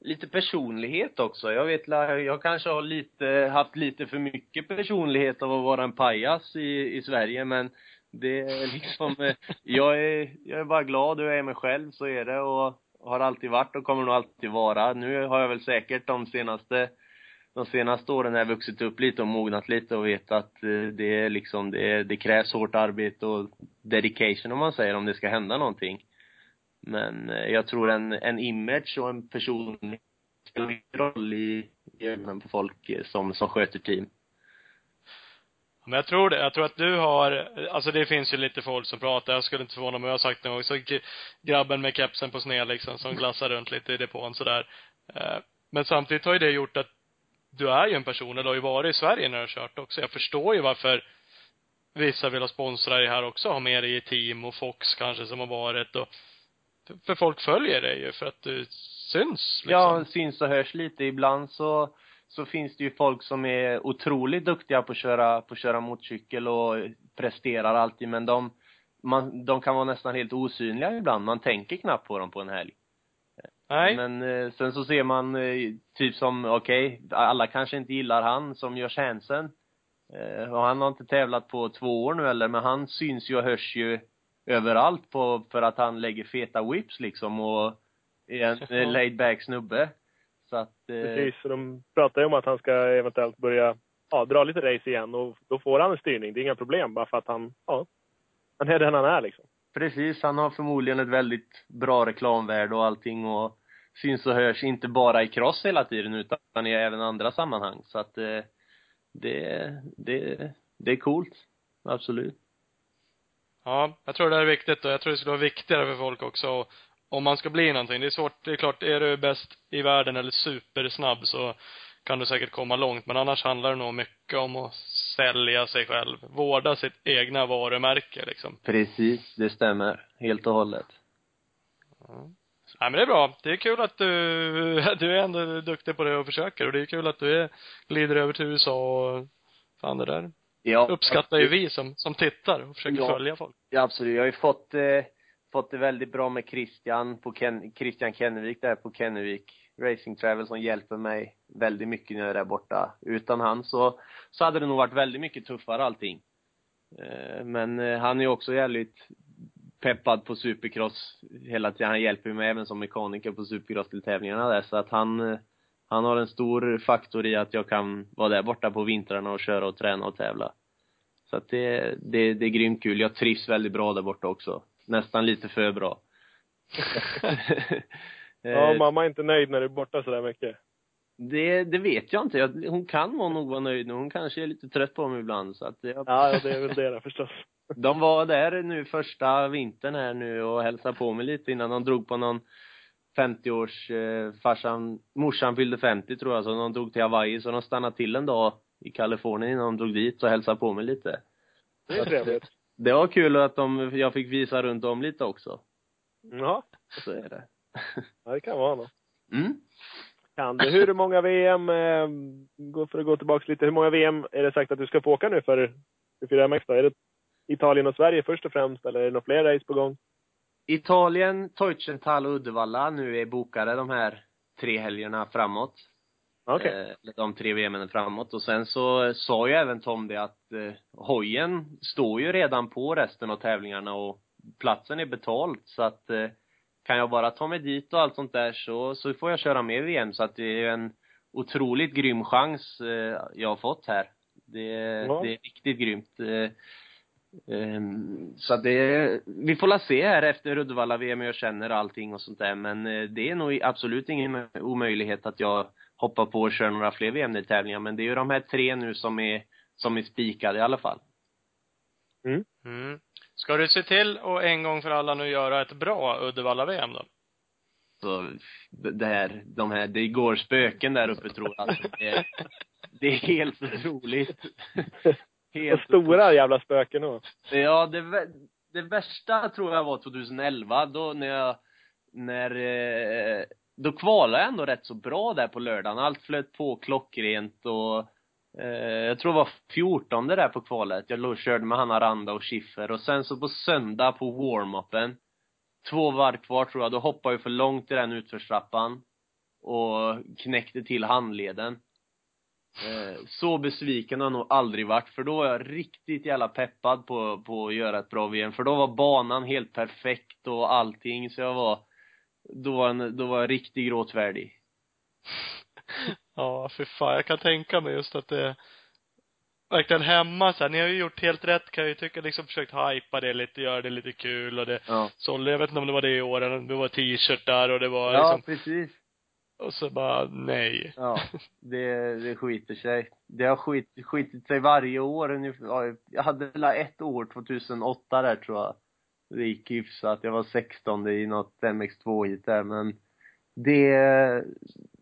lite personlighet också. Jag vet, la- jag kanske har lite, haft lite för mycket personlighet av att vara en pajas i, i Sverige, men det är liksom, eh, jag är, jag är bara glad och jag är mig själv, så är det och har alltid varit och kommer nog alltid vara. Nu har jag väl säkert de senaste de senaste åren när jag vuxit upp lite och mognat lite och vet att eh, det är liksom, det, det krävs hårt arbete och dedication om man säger, om det ska hända någonting. Men eh, jag tror en, en image och en person spelar roll i, ögonen på folk eh, som, som sköter team. Men jag tror det. Jag tror att du har, alltså det finns ju lite folk som pratar, jag skulle inte förvåna mig, jag har sagt det någon gång, så grabben med kepsen på sned liksom, som glassar runt lite i depån sådär. Eh, men samtidigt har ju det gjort att du är ju en person, eller har ju varit i Sverige när du har kört också. Jag förstår ju varför vissa vill ha sponsrar i här också, ha med dig i team och Fox kanske som har varit och för folk följer dig ju för att du syns liksom. Ja, syns och hörs lite. Ibland så, så finns det ju folk som är otroligt duktiga på att köra, på att köra motorcykel och presterar alltid, men de, man, de kan vara nästan helt osynliga ibland. Man tänker knappt på dem på en helg. Nej. Men eh, sen så ser man, eh, typ som, okej, alla kanske inte gillar han som Josh Hansen. Eh, och han har inte tävlat på två år nu eller, men han syns ju och hörs ju överallt på, för att han lägger feta whips liksom och är en eh, laid back snubbe. Så att, eh, Precis, så de pratar ju om att han ska eventuellt börja ja, dra lite race igen och då får han en styrning. Det är inga problem bara för att han, ja, han är den han är liksom. Precis, han har förmodligen ett väldigt bra reklamvärde och allting och syns och hörs inte bara i cross hela tiden utan i även andra sammanhang. Så att eh, det, det, det är coolt. Absolut. Ja, jag tror det är viktigt och jag tror det skulle vara viktigare för folk också och om man ska bli någonting. Det är svårt, det är klart, är du bäst i världen eller supersnabb så kan du säkert komma långt, men annars handlar det nog mycket om att sälja sig själv, vårda sitt egna varumärke liksom. Precis, det stämmer. Helt och hållet. Nej men det är bra. Det är kul att du, du är ändå duktig på det och försöker och det är kul att du är, glider över till USA och fan det där Ja. uppskattar ju vi som, som tittar och försöker Ja. följa folk. Ja, absolut. Jag har ju fått, eh, fått det väldigt bra med Christian på Ken, Christian Kennevik där på Kennevik Racing Travel som hjälper mig väldigt mycket när jag är där borta. Utan han så, så hade det nog varit väldigt mycket tuffare allting. Eh, men eh, han är ju också jävligt peppad på supercross hela tiden. Han hjälper mig även som mekaniker på supercross till tävlingarna där så att han, eh, han har en stor faktor i att jag kan vara där borta på vintrarna och köra och träna och tävla. Så att det, det, det är grymt kul. Jag trivs väldigt bra där borta också. Nästan lite för bra. Ja, Eh, mamma är inte nöjd när du är borta sådär mycket. det, det vet jag inte. Jag, hon kan vara nog vara nöjd nu. Hon kanske är lite trött på mig ibland. Så att jag, Ja, ja, det är väl det då, förstås. De var där nu första vintern här nu och hälsade på mig lite innan de drog på någon 50-års, eh, farsan, morsan fyllde 50 tror jag, så de drog till Hawaii så de stannade till en dag i Kalifornien innan de drog dit och hälsade på mig lite. Det är trevligt. Det var kul att de, jag fick visa runt om lite också. Ja, Så är det. ja det kan vara något. Mm. Kan du. Hur många VM, eh, för att gå tillbaka lite, hur många VM är det sagt att du ska få åka nu för, för 4MX då? Är det Italien och Sverige först och främst, eller är det några fler race på gång? Italien, Teutschenthal och Uddevalla nu är bokade de här tre helgerna framåt. Okej. Eh, de tre VMen framåt. Och sen så sa ju även Tom det att eh, hojen står ju redan på resten av tävlingarna och platsen är betald så att eh, kan jag bara ta mig dit och allt sånt där så, så får jag köra med VM så att det är en otroligt grym chans eh, jag har fått här. Det, Ja. det är riktigt grymt. Eh, ehm, så att det, vi får la se här efter Uddevalla-VM hur jag känner allting och sånt där men eh, det är nog absolut ingen omöjlighet att jag hoppar på och kör några fler VM-tävlingar men det är ju de här tre nu som är, som är spikade i alla fall. Mm. Ska du se till att en gång för alla nu göra ett bra Uddevalla-VM då? Så det här, de här, det går spöken där uppe tror jag. Alltså, det, är, det är helt otroligt. Och Helt stora jävla spöken då. Ja, det, det värsta tror jag var 2011, då när jag, när, eh, då kvalade jag ändå rätt så bra där på lördagen. Allt flöt på klockrent och eh, jag tror det var 14 där på kvalet. Jag låg och körde med Hanna Randa och Schiffer och sen så på söndag på warm-upen, två varv kvar tror jag, då hoppade jag för långt i den utförstrappan och knäckte till handleden. Eh, så besviken har jag nog aldrig varit, för då var jag riktigt jävla peppad på, på att göra ett bra VM. För då var banan helt perfekt och allting, så jag var, då var, en, då var jag riktigt gråtfärdig. Ja, för fan. Jag kan tänka mig just att det verkligen hemma så här. Ni har ju gjort helt rätt kan jag ju tycka, liksom försökt hypa det lite, göra det lite kul och det Ja. sålde, jag vet inte om det var det i år, det var t-shirtar och det var Ja, liksom, precis. och så bara, nej. Ja, det, det skiter sig. Det har skit, skitit sig varje år ungefär. Ja, Jag hade väl ett år, 2008 där tror jag. Det gick hyfsat. Jag var 16 i något MX2-hit där, men det,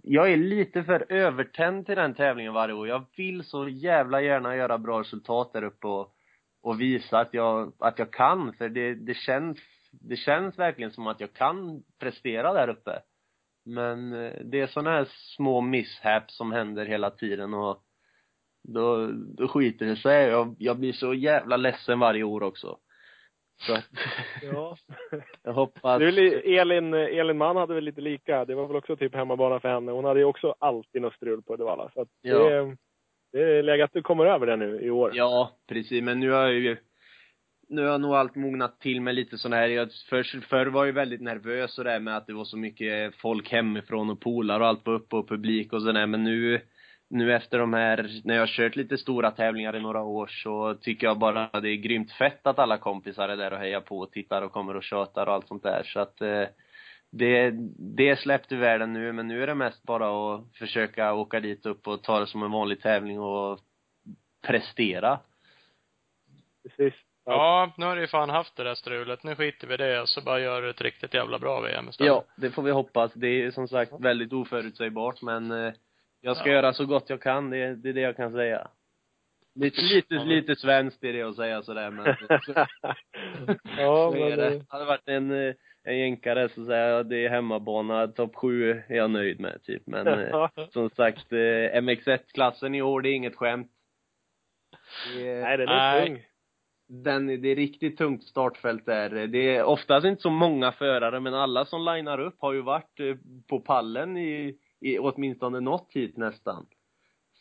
jag är lite för övertänd till den tävlingen varje år. Jag vill så jävla gärna göra bra resultat där uppe och, och visa att jag, att jag kan, för det, det känns, det känns verkligen som att jag kan prestera där uppe. Men eh, det är sådana här små misshaps som händer hela tiden och då, då skiter det sig. Jag, jag blir så jävla ledsen varje år också. Så att, Ja. jag hoppas li- Elin, Elin Mann hade väl lite lika. Det var väl också typ hemmabana för henne. Hon hade ju också alltid något strul på Uddevalla. Så att Ja. det, det är läge att du kommer över det nu i år. Ja, precis. Men nu har jag ju nu har nog allt mognat till med lite sån här, jag, förr, förr var jag ju väldigt nervös och det med att det var så mycket folk hemifrån och polar och allt var uppe och publik och sådär men nu, nu efter de här, när jag har kört lite stora tävlingar i några år så tycker jag bara att det är grymt fett att alla kompisar är där och hejar på och tittar och kommer och tjatar och allt sånt där så att eh, det, det är släppt ur världen nu men nu är det mest bara att försöka åka dit upp och ta det som en vanlig tävling och prestera. Precis. Ja, nu har du ju fan haft det där strulet. Nu skiter vi i det och så bara gör du ett riktigt jävla bra VM istället. Ja, det får vi hoppas. Det är som sagt väldigt oförutsägbart men eh, jag ska Ja. göra så gott jag kan, det, det är det jag kan säga. Lite, lite, Ja. lite svenskt är det att säga sådär men så, ja, så är men det. Hade varit en, en jänkare så säger jag det är hemmabana, topp sju är jag nöjd med typ men eh, som sagt eh, MX1-klassen i år, det är inget skämt. Det är, nej, den är tung. den, det är riktigt tungt startfält där. Det är oftast inte så många förare, men alla som linar upp har ju varit eh, på pallen i, i åtminstone något hit nästan.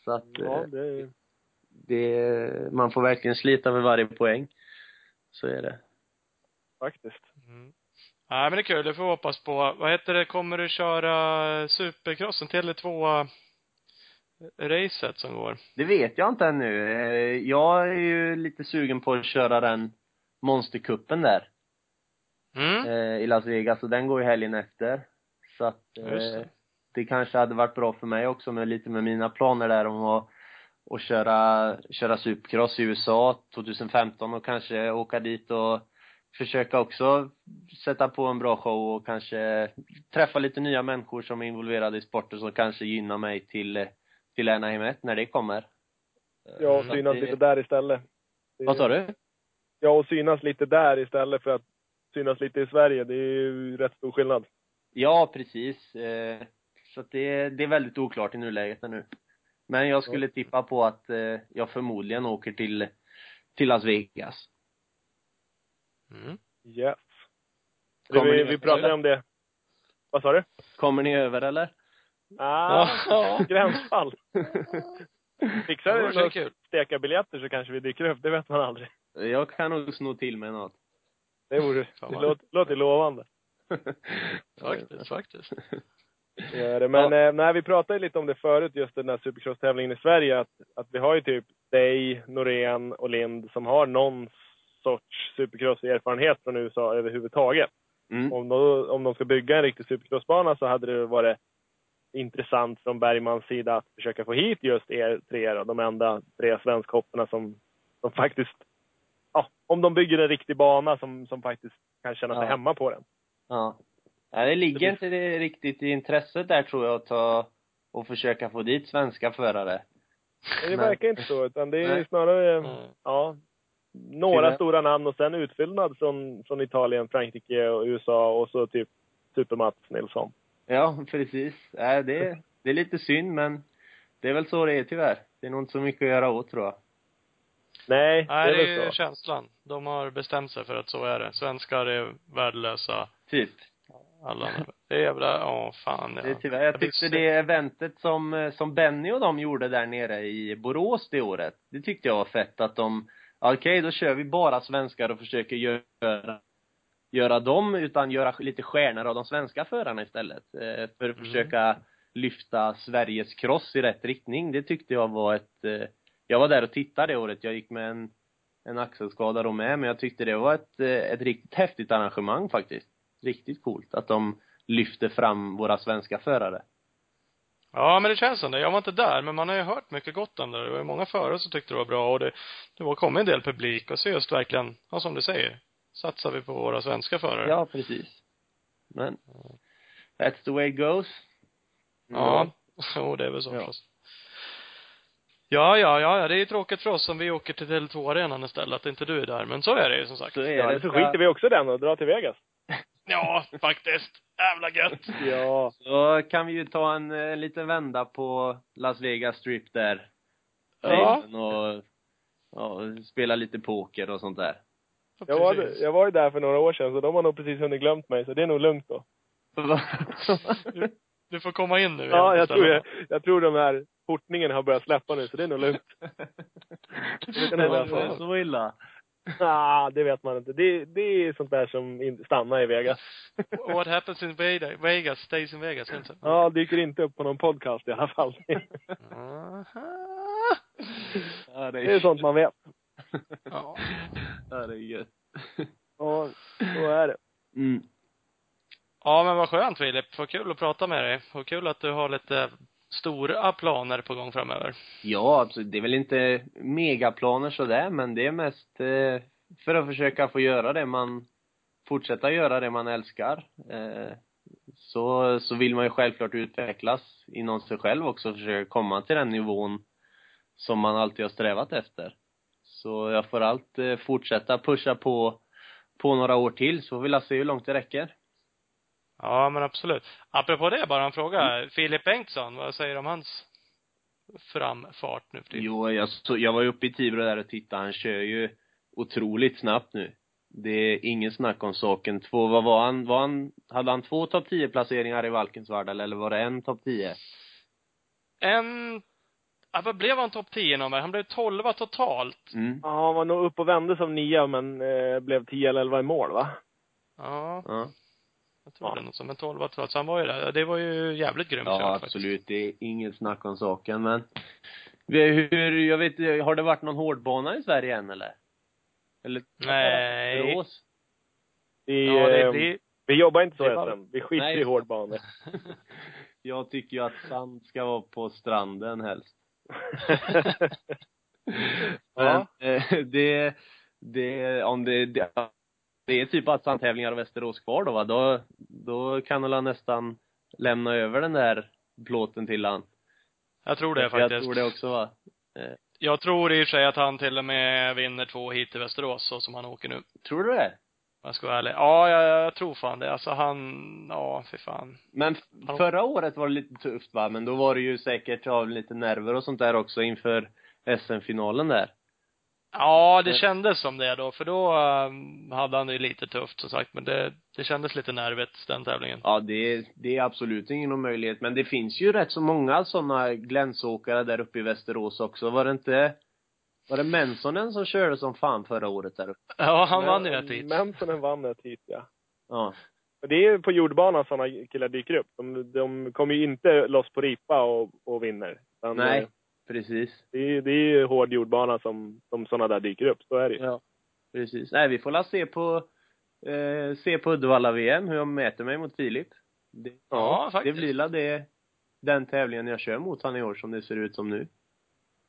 Så att Ja, eh, det är, det, man får verkligen slita med varje poäng. Så är det. faktiskt. Mm. Nej, men det är kul. Det får vi hoppas på. Vad heter det, kommer du köra supercrossen till två racet som går? Det vet jag inte ännu. Eh, Jag är ju lite sugen på att köra den monsterkuppen där. Mm. eh, i Las Vegas och den går ju helgen efter. Så att, Just eh, det. Det kanske hade varit bra för mig också med lite med mina planer där om att, att köra, köra supercross i USA 2015 och kanske åka dit och försöka också sätta på en bra show och kanske träffa lite nya människor som är involverade i sporten som kanske gynnar mig till, till Anaheim 1 när det kommer. Ja, och synas det- lite där istället. Det- Vad sa du? Ja, och synas lite där istället för att synas lite i Sverige. Det är ju rätt stor skillnad. Ja, precis. Så att det, det är väldigt oklart i nuläget nu. Men jag skulle tippa på att eh, jag förmodligen åker till, till Las Vegas. Mm. Yes. Kommer vi, ni vi över, pratade eller? om det. Vad sa du? Kommer ni över eller? Ah, Ja. gränsfall. Fixar vi så några kul. stekarbiljetter så kanske vi dyker upp. Det vet man aldrig. Jag kan nog sno till mig något. Det vore, det låter, låter lovande. Faktiskt, faktiskt. Det gör det. Men eh, nej, vi pratade lite om det förut, just den här supercross-tävlingen i Sverige. Att, att vi har ju typ dig, Norén och Lind som har någon sorts supercross-erfarenhet från USA överhuvudtaget. Mm. Om de, om de ska bygga en riktig supercrossbana så hade det varit intressant från Bergmans sida att försöka få hit just er tre, då, de enda tre svenskhopparna som, som faktiskt, ja, om de bygger en riktig bana som, som faktiskt kan känna sig Ja. hemma på den. Ja. Ja. Det ligger inte det riktigt i intresset där tror jag att ta och försöka få dit svenska förare. Men det Nej. verkar inte så, utan det är Nej. snarare, Mm. ja, några Tyvärr. stora namn och sen utfyllnad från, från Italien, Frankrike och USA och så typ Super-Mats Nilsson. Ja, precis. Ja, det, det är lite synd men det är väl så det är tyvärr. Det är nog inte så mycket att göra åt tror jag. Nej, Nej, det det är är ju så. känslan. De har bestämt sig för att så är det. Svenskar är värdelösa. Typ. Alla. Det är jävla, åh fan ja. Det är tyvärr. Jag tyckte det eventet som, eh, som Benny och de gjorde där nere i Borås det året, det tyckte jag var fett att de, ja, okej då kör vi bara svenskar och försöker göra, göra dem, utan göra lite stjärnor av de svenska förarna istället. Eh, för att Mm. försöka lyfta Sveriges cross i rätt riktning. Det tyckte jag var ett, eh, jag var där och tittade det året. Jag gick med en, en axelskada då med, men jag tyckte det var ett, ett riktigt häftigt arrangemang faktiskt. Riktigt coolt att de lyfter fram våra svenska förare. Ja, men det känns som det. Jag var inte där, men man har ju hört mycket gott om det. Det var ju många förare som tyckte det var bra och det, det var kommit en del publik och så just verkligen, ja som du säger, satsar vi på våra svenska förare. Ja, precis. Men, that's the way it goes. Ja. Jo, det är väl så Ja. förstås. Ja, ja, ja, ja, det är ju tråkigt för oss om vi åker till Tele2-arenan istället, att inte du är där. Men så är det ju som sagt. Så är Ja, det. eller så skiter vi också den och drar till Vegas. Ja, faktiskt. Jävla gött. Ja. Så kan vi ju ta en, eh, liten vända på Las Vegas Strip där. Ja. Och, ja, spela lite poker och sånt där. Jag var, jag var ju där för några år sedan, så de har nog precis hunnit glömt mig, så det är nog lugnt då. Du får komma in nu Ja, jag tror, jag, jag tror de här portningen har börjat släppa nu, så det är nog lugnt. Det det var så illa. Ah, det vet man inte. Det, det är sånt där som in, stannar i Vegas. What happens in Vegas, stays in Vegas, är inte? Ja, dyker inte upp på någon podcast i alla fall. Aha. Ja, det Det är sånt man vet. Ja. Ja, det är gött. Ja, så är det. Mm. ja, men vad skönt Filip. Vad kul att prata med dig. Vad kul att du har lite stora planer på gång framöver. Ja, absolut. Det är väl inte megaplaner sådär, men det är mest eh, för att försöka få göra det man, fortsätta göra det man älskar. Eh, så, så vill man ju självklart utvecklas inom sig själv också, försöka komma till den nivån som man alltid har strävat efter. Så jag får allt eh, fortsätta pusha på, på några år till, så vill jag se hur långt det räcker. Ja, men absolut. Apropå det, bara en fråga. Mm. Filip Bengtsson, vad säger du om hans framfart nu för tiden? Jo, jag, så, jag var ju uppe i Tibro där och tittade. Han kör ju otroligt snabbt nu. Det är ingen snack om saken. Två, vad var han? Var han hade han två topp 10 placeringar i Valkensvärd eller var det en topp 10? En, ja, vad blev han topp 10 någon Han blev 12 totalt. Mm. Ja, han var nog upp och vände som nia, men eh, blev 10 eller 11 i mål, va? Ja, Ja, jag tror Ja. det. Något som en 12 totalt. Så han var ju där. Det var ju jävligt grymt ja kört faktiskt. absolut. Det är inget snack om saken, men hur, jag vet har det varit någon hårdbana i Sverige än eller? Eller? Nej. I, Ja, det eh, blir, Vi jobbar inte så Det SM. Vi skiter Nej. i hårdbanor. Jag tycker ju att sand ska vara på stranden helst. ja. Men eh, det, det, om det, det, är typ att sandtävlingar och Västerås kvar då va, då, då kan väl nästan lämna över den där plåten till han. Jag tror det Jag faktiskt. tror det också va. Jag tror i och för sig att han till och med vinner två hit till Västerås, så som han åker nu. Tror du det? Om jag ska vara ärlig. Ja, jag, jag tror fan det. Alltså han, ja, för fan. Men förra året var det lite tufft va, men då var det ju säkert av lite nerver och sånt där också inför SM-finalen där. Ja, det Men- kändes som det då, för då um, hade han det ju lite tufft som sagt, men det, det kändes lite nervigt, den tävlingen. Ja, det, det är absolut ingen omöjlighet, men det finns ju rätt så många sådana glänsåkare där uppe i Västerås också. Var det inte, var det Mensonen som körde som fan förra året där uppe? Ja, han vann ju ett hit. Mensonen vann ett hit, ja. Ja. Och det är ju på jordbanan sådana killar dyker upp. De, de kommer ju inte loss på ripa och, och vinner. Nej, eh, precis. Det är, det är ju hård jordbana som, som sådana där dyker upp. Så är det ju. Ja. Precis. Nej, vi får la se på, eh, se på Uddevalla-VM hur jag mäter mig mot Filip. Det, Ja, det faktiskt. blir la det, den tävlingen jag kör mot han i år som det ser ut som nu.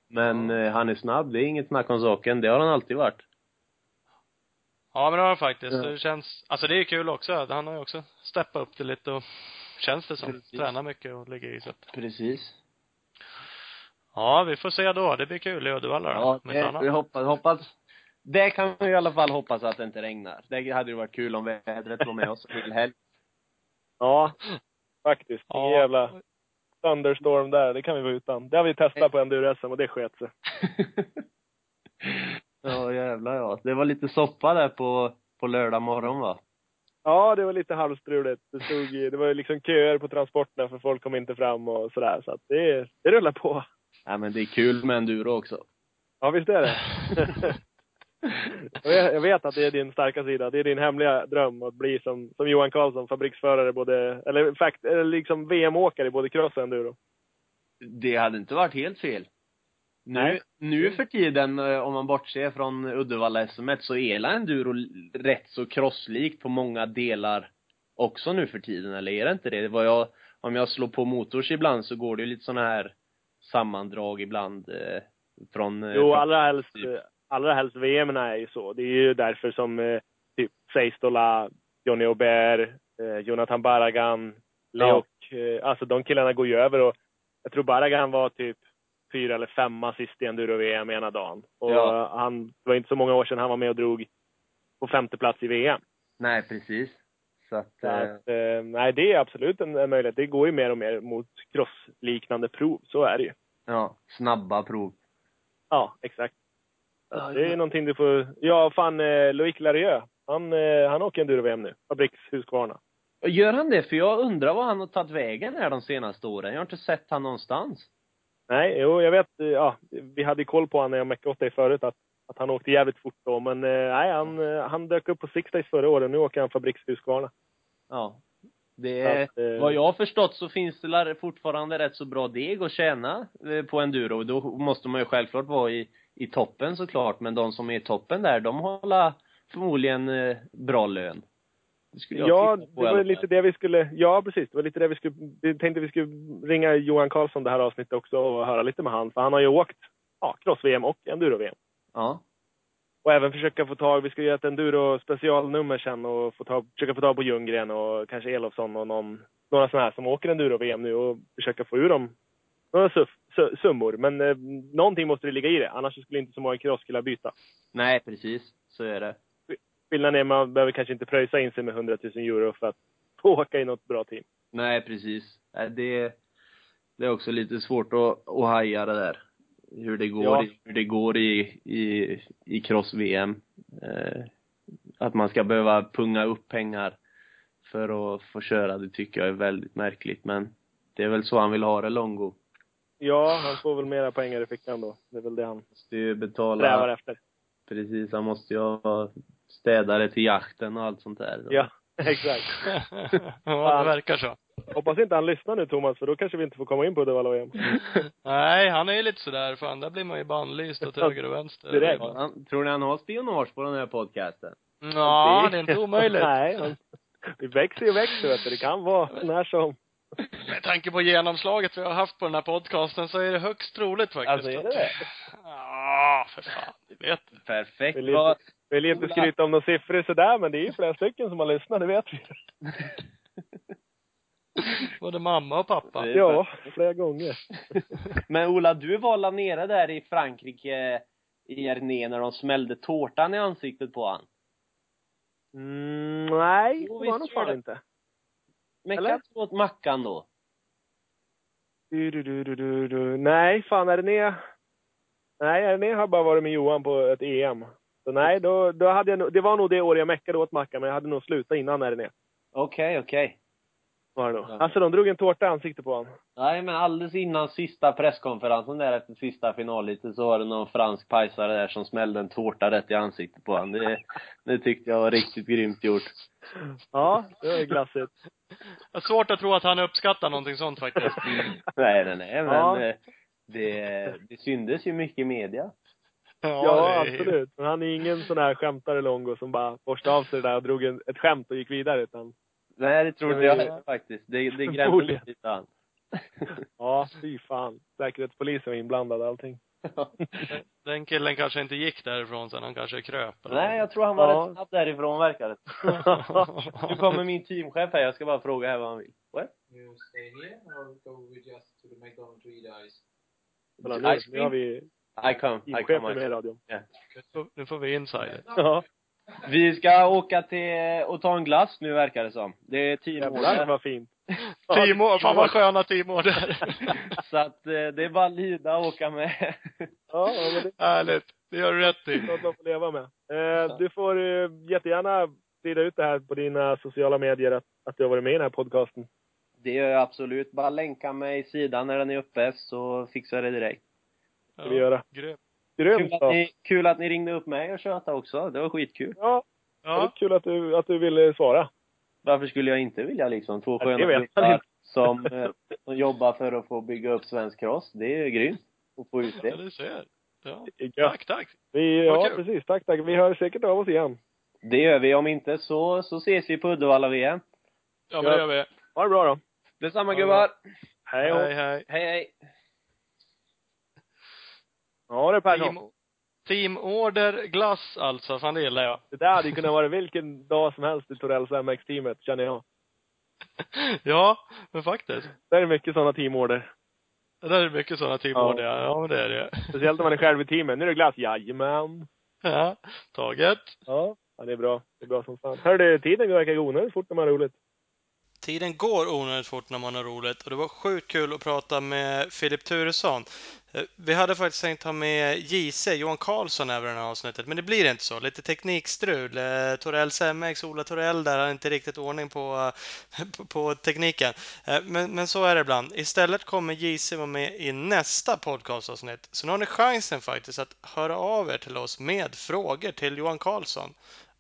Men Ja. eh, han är snabb, det är inget snack om saken. Det har han alltid varit. Ja, men det har han faktiskt. Ja. Det känns, alltså det är kul också. Han har ju också steppat upp det lite och känns det som. Precis. Tränar mycket och ligger i så att, Precis. Ja, vi får se då. Det blir kul i Uddevalla då. Ja, det, vi hoppas, hoppas det kan vi i alla fall hoppas att det inte regnar. Det hade ju varit kul om vädret var med oss hel helg. Ja, faktiskt. Ja. Jävla thunderstorm där. Det kan vi vara utan. Det har vi testat på enduro-SM och det sket sig. ja, jävlar ja. Det var lite soppa där på, på lördag morgon va? Ja, det var lite halvstruligt. Det stod det var liksom köer på transporterna för folk kom inte fram och sådär. Så att det, det rullar på. Ja, men det är kul med enduro också. Ja, visst är det. Jag vet- jag vet att det är din starka sida. Det är din hemliga dröm att bli som, som Johan Karlsson, fabriksförare både, eller fakt, eller liksom VM-åkare i både cross och enduro. Det hade inte varit helt fel. Nu, nu för tiden, eh, om man bortser från Uddevalla SM så är la enduro rätt så crosslikt på många delar också nu för tiden, eller är det inte det? var jag, om jag slår på motors ibland så går det ju lite såna här sammandrag ibland eh, från... eh, Jo, allra helst, typ. allra helst VM är ju så. Det är ju därför som eh, typ Seistola, Johnny Aubert, eh, Jonathan Barragan, Leok, eh, alltså de killarna går ju över och jag tror Barragan var typ fyra eller femma sist i enduro-VM ena dagen. Och Ja. han, det var inte så många år sedan han var med och drog på femte plats i VM. Nej, precis. Så att, Så eh, att, eh, nej, det är absolut en, en möjlighet. Det går ju mer och mer mot cross-liknande prov. Så är det ju. ja, snabba prov. Ja, exakt. Ja, Det är någonting du får... Ja, fan, eh, Loic Larieux. Han, eh, han åker enduro-VM nu. Fabriks Husqvarna. Gör han det? För jag undrar vad han har tagit vägen här de senaste åren. Jag har inte sett han någonstans. Nej, jo, jag vet. eh, Ja, vi hade koll på honom när jag meckade åt dig förut att, att han åkte jävligt fort då. Men eh, nej, han, eh, han dök upp på Six Days förra året. Nu åker han Fabriks Husqvarna. Ja. Det, Så att, vad jag har förstått så finns det fortfarande rätt så bra deg att tjäna på enduro. Då måste man ju självklart vara i, i toppen såklart. Men de som är i toppen där, de har förmodligen bra lön. Ja, det var lite det vi skulle... Ja, precis. Det var lite det vi skulle... Vi tänkte vi skulle ringa Johan Karlsson det här avsnittet också och höra lite med han. För han har ju åkt ja, cross-VM och enduro-VM. Ja. Och även försöka få tag, vi ska göra ett enduro specialnummer sen och få tag, försöka få tag på Ljunggren och kanske Elofsson och någon, några sådana här som åker enduro-VM nu och försöka få ur dem några suff, su, summor. Men eh, någonting måste det ligga i det, annars skulle inte så många crosskillar byta. Nej, precis. Så är det. Skillnaden är att man behöver kanske inte pröjsa in sig med 100 000 euro för att få åka i något bra team. Nej, precis. Det, det är också lite svårt att, att haja det där. Hur det går, Ja. i, hur det går i, i, i cross-VM. Eh, att man ska behöva punga upp pengar för att få köra, det tycker jag är väldigt märkligt. Men det är väl så han vill ha det, Longo. Ja, han får väl mera pengar i fickan då. Det är väl det han Måste ju betala, strävar efter. precis, han måste ju ha städare till jakten och allt sånt där. Ja, exakt. ja, det verkar så. Hoppas inte han lyssnar nu Thomas, för då kanske vi inte får komma in på Uddevalla-VM. Nej, han är ju lite sådär, fan, där blir man ju bannlyst åt höger och vänster. Direkt. Han, tror ni han har spionage på den här podcasten? Ja, det är inte omöjligt. Nej, han, Vi växer ju växer vet du. Det kan vara när som. Med tanke på genomslaget vi har haft på den här podcasten så är det högst troligt faktiskt. Alltså, är det det? Ja, för fan. Du vet. Perfekt. Vill Inte, vill inte skryta om några siffror sådär, men det är ju flera stycken som har lyssnat, det vet vi. Både mamma och pappa. Ja, flera gånger. Men Ola, du var la nere där i Frankrike i Ernée när de smällde tårtan i ansiktet på han. Mm, nej, Jo, det var nog jag fan inte. Men Eller? kan du åt Mackan då? Du, du, du, du, du, du. Nej, fan är det ner? Nej, Erne har bara varit med Johan på ett EM. Så nej, då, då hade jag det var nog det år jag meckade åt Mackan, men jag hade nog slutat innan Erne. Okej, okej. Var det nog. Ja. Alltså de drog en tårta i ansiktet på honom. Nej, men alldeles innan sista presskonferensen där efter sista finaliten så var det någon fransk pajsare där som smällde en tårta rätt i ansiktet på honom. Det, det tyckte jag var riktigt grymt gjort. Ja, det var ju glassigt. Jag har svårt att tro att han uppskattar någonting sånt faktiskt. Nej, nej, nej, men Ja. eh, det, det syndes ju mycket i media. Ja, det är- absolut. Men han är ingen sån här skämtare Longo som bara borstade av sig det där och drog en, ett skämt och gick vidare, utan Nej, det trodde Det jag heller faktiskt. Det, det mig lite han. ja, fy fan. Säkerhetspolisen var inblandad och allting. Den killen kanske inte gick därifrån sen, han kanske kröp. eller Nej, jag tror han var Ja. rätt snabb därifrån verkar det. Nu kommer min teamchef här, jag ska bara fråga här vad han vill. What? you stay here or go we just to the McDonald's to eat ice? Kolla nu, Ice nu har vi I come, I come. med radion. Nu får- Nu får vi insider. Ja, Vi ska åka till och ta en glass nu verkar det som. Det är jävlar teamorder. vad fint. Teamår, fan vad sköna teamår det är. Så att eh, det är bara lida och åka med. Ja, men det Härligt. Det gör du rätt i. något man får leva med. Eh, du får eh, jättegärna sprida ut det här på dina sociala medier, att, att du har varit med i den här podcasten. Det gör jag absolut. Bara länka mig i sidan när den är uppe så fixar jag det direkt. Ska vi göra. Grymt. Grymt Kul att, ni, kul att ni ringde upp mig och tjötade också. Det var skitkul. Ja, det Ja. var kul att du, att du ville svara. Varför skulle jag inte vilja liksom? Två Ja, det sköna gubbar som, eh, som jobbar för att få bygga upp svensk cross. Det är grymt. Att få ut Ja, det. du ser. Ja. Ja, Tack, tack. vi, ja kul. precis. Tack, tack. Vi hör säkert av oss igen. Det gör vi. Om inte så, så ses vi på Uddevalla-VM. Ja, men det gör vi. Ha det bra då. Detsamma Ja, gubbar. Hej, hej. Hej hej. Ja det Persson. Team, team Order Glass alltså. Fan, det gillar jag. Det där hade ju kunnat vara vilken dag som helst i Torells MX-teamet, känner jag. Ja, men faktiskt. Det är mycket sådana teamorder. Det är mycket sådana team Ja. Order, ja. ja. men det är det. Speciellt om man är själv i teamet. Nu är det glass. Jajamän. Ja, taget. Ja, ja det är bra. Det är bra som fan. Hörru du, tiden verkar gå onödigt fort när man har roligt. Tiden går onödigt fort när man har roligt och det var sjukt kul att prata med Filip Turesson. Eh, vi hade faktiskt tänkt ha med JC, Johan Karlsson, över det här avsnittet, men det blir inte så. Lite teknikstrul. Eh, Torells MX, Ola Torell där har inte riktigt ordning på, eh, på, på tekniken. Eh, Men, men så är det ibland. Istället kommer JC vara med i nästa podcastavsnitt. Så nu har ni chansen faktiskt att höra av er till oss med frågor till Johan Karlsson.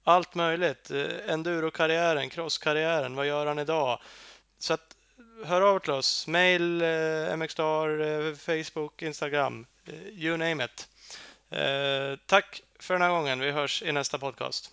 Allt möjligt. Eh, endurokarriären, Enduro-karriären, vad gör han idag? Så att hör av er till oss. Mail, eh, MXstar, eh, Facebook, Instagram, eh, you name it. Tack för den här gången. Vi hörs i nästa podcast.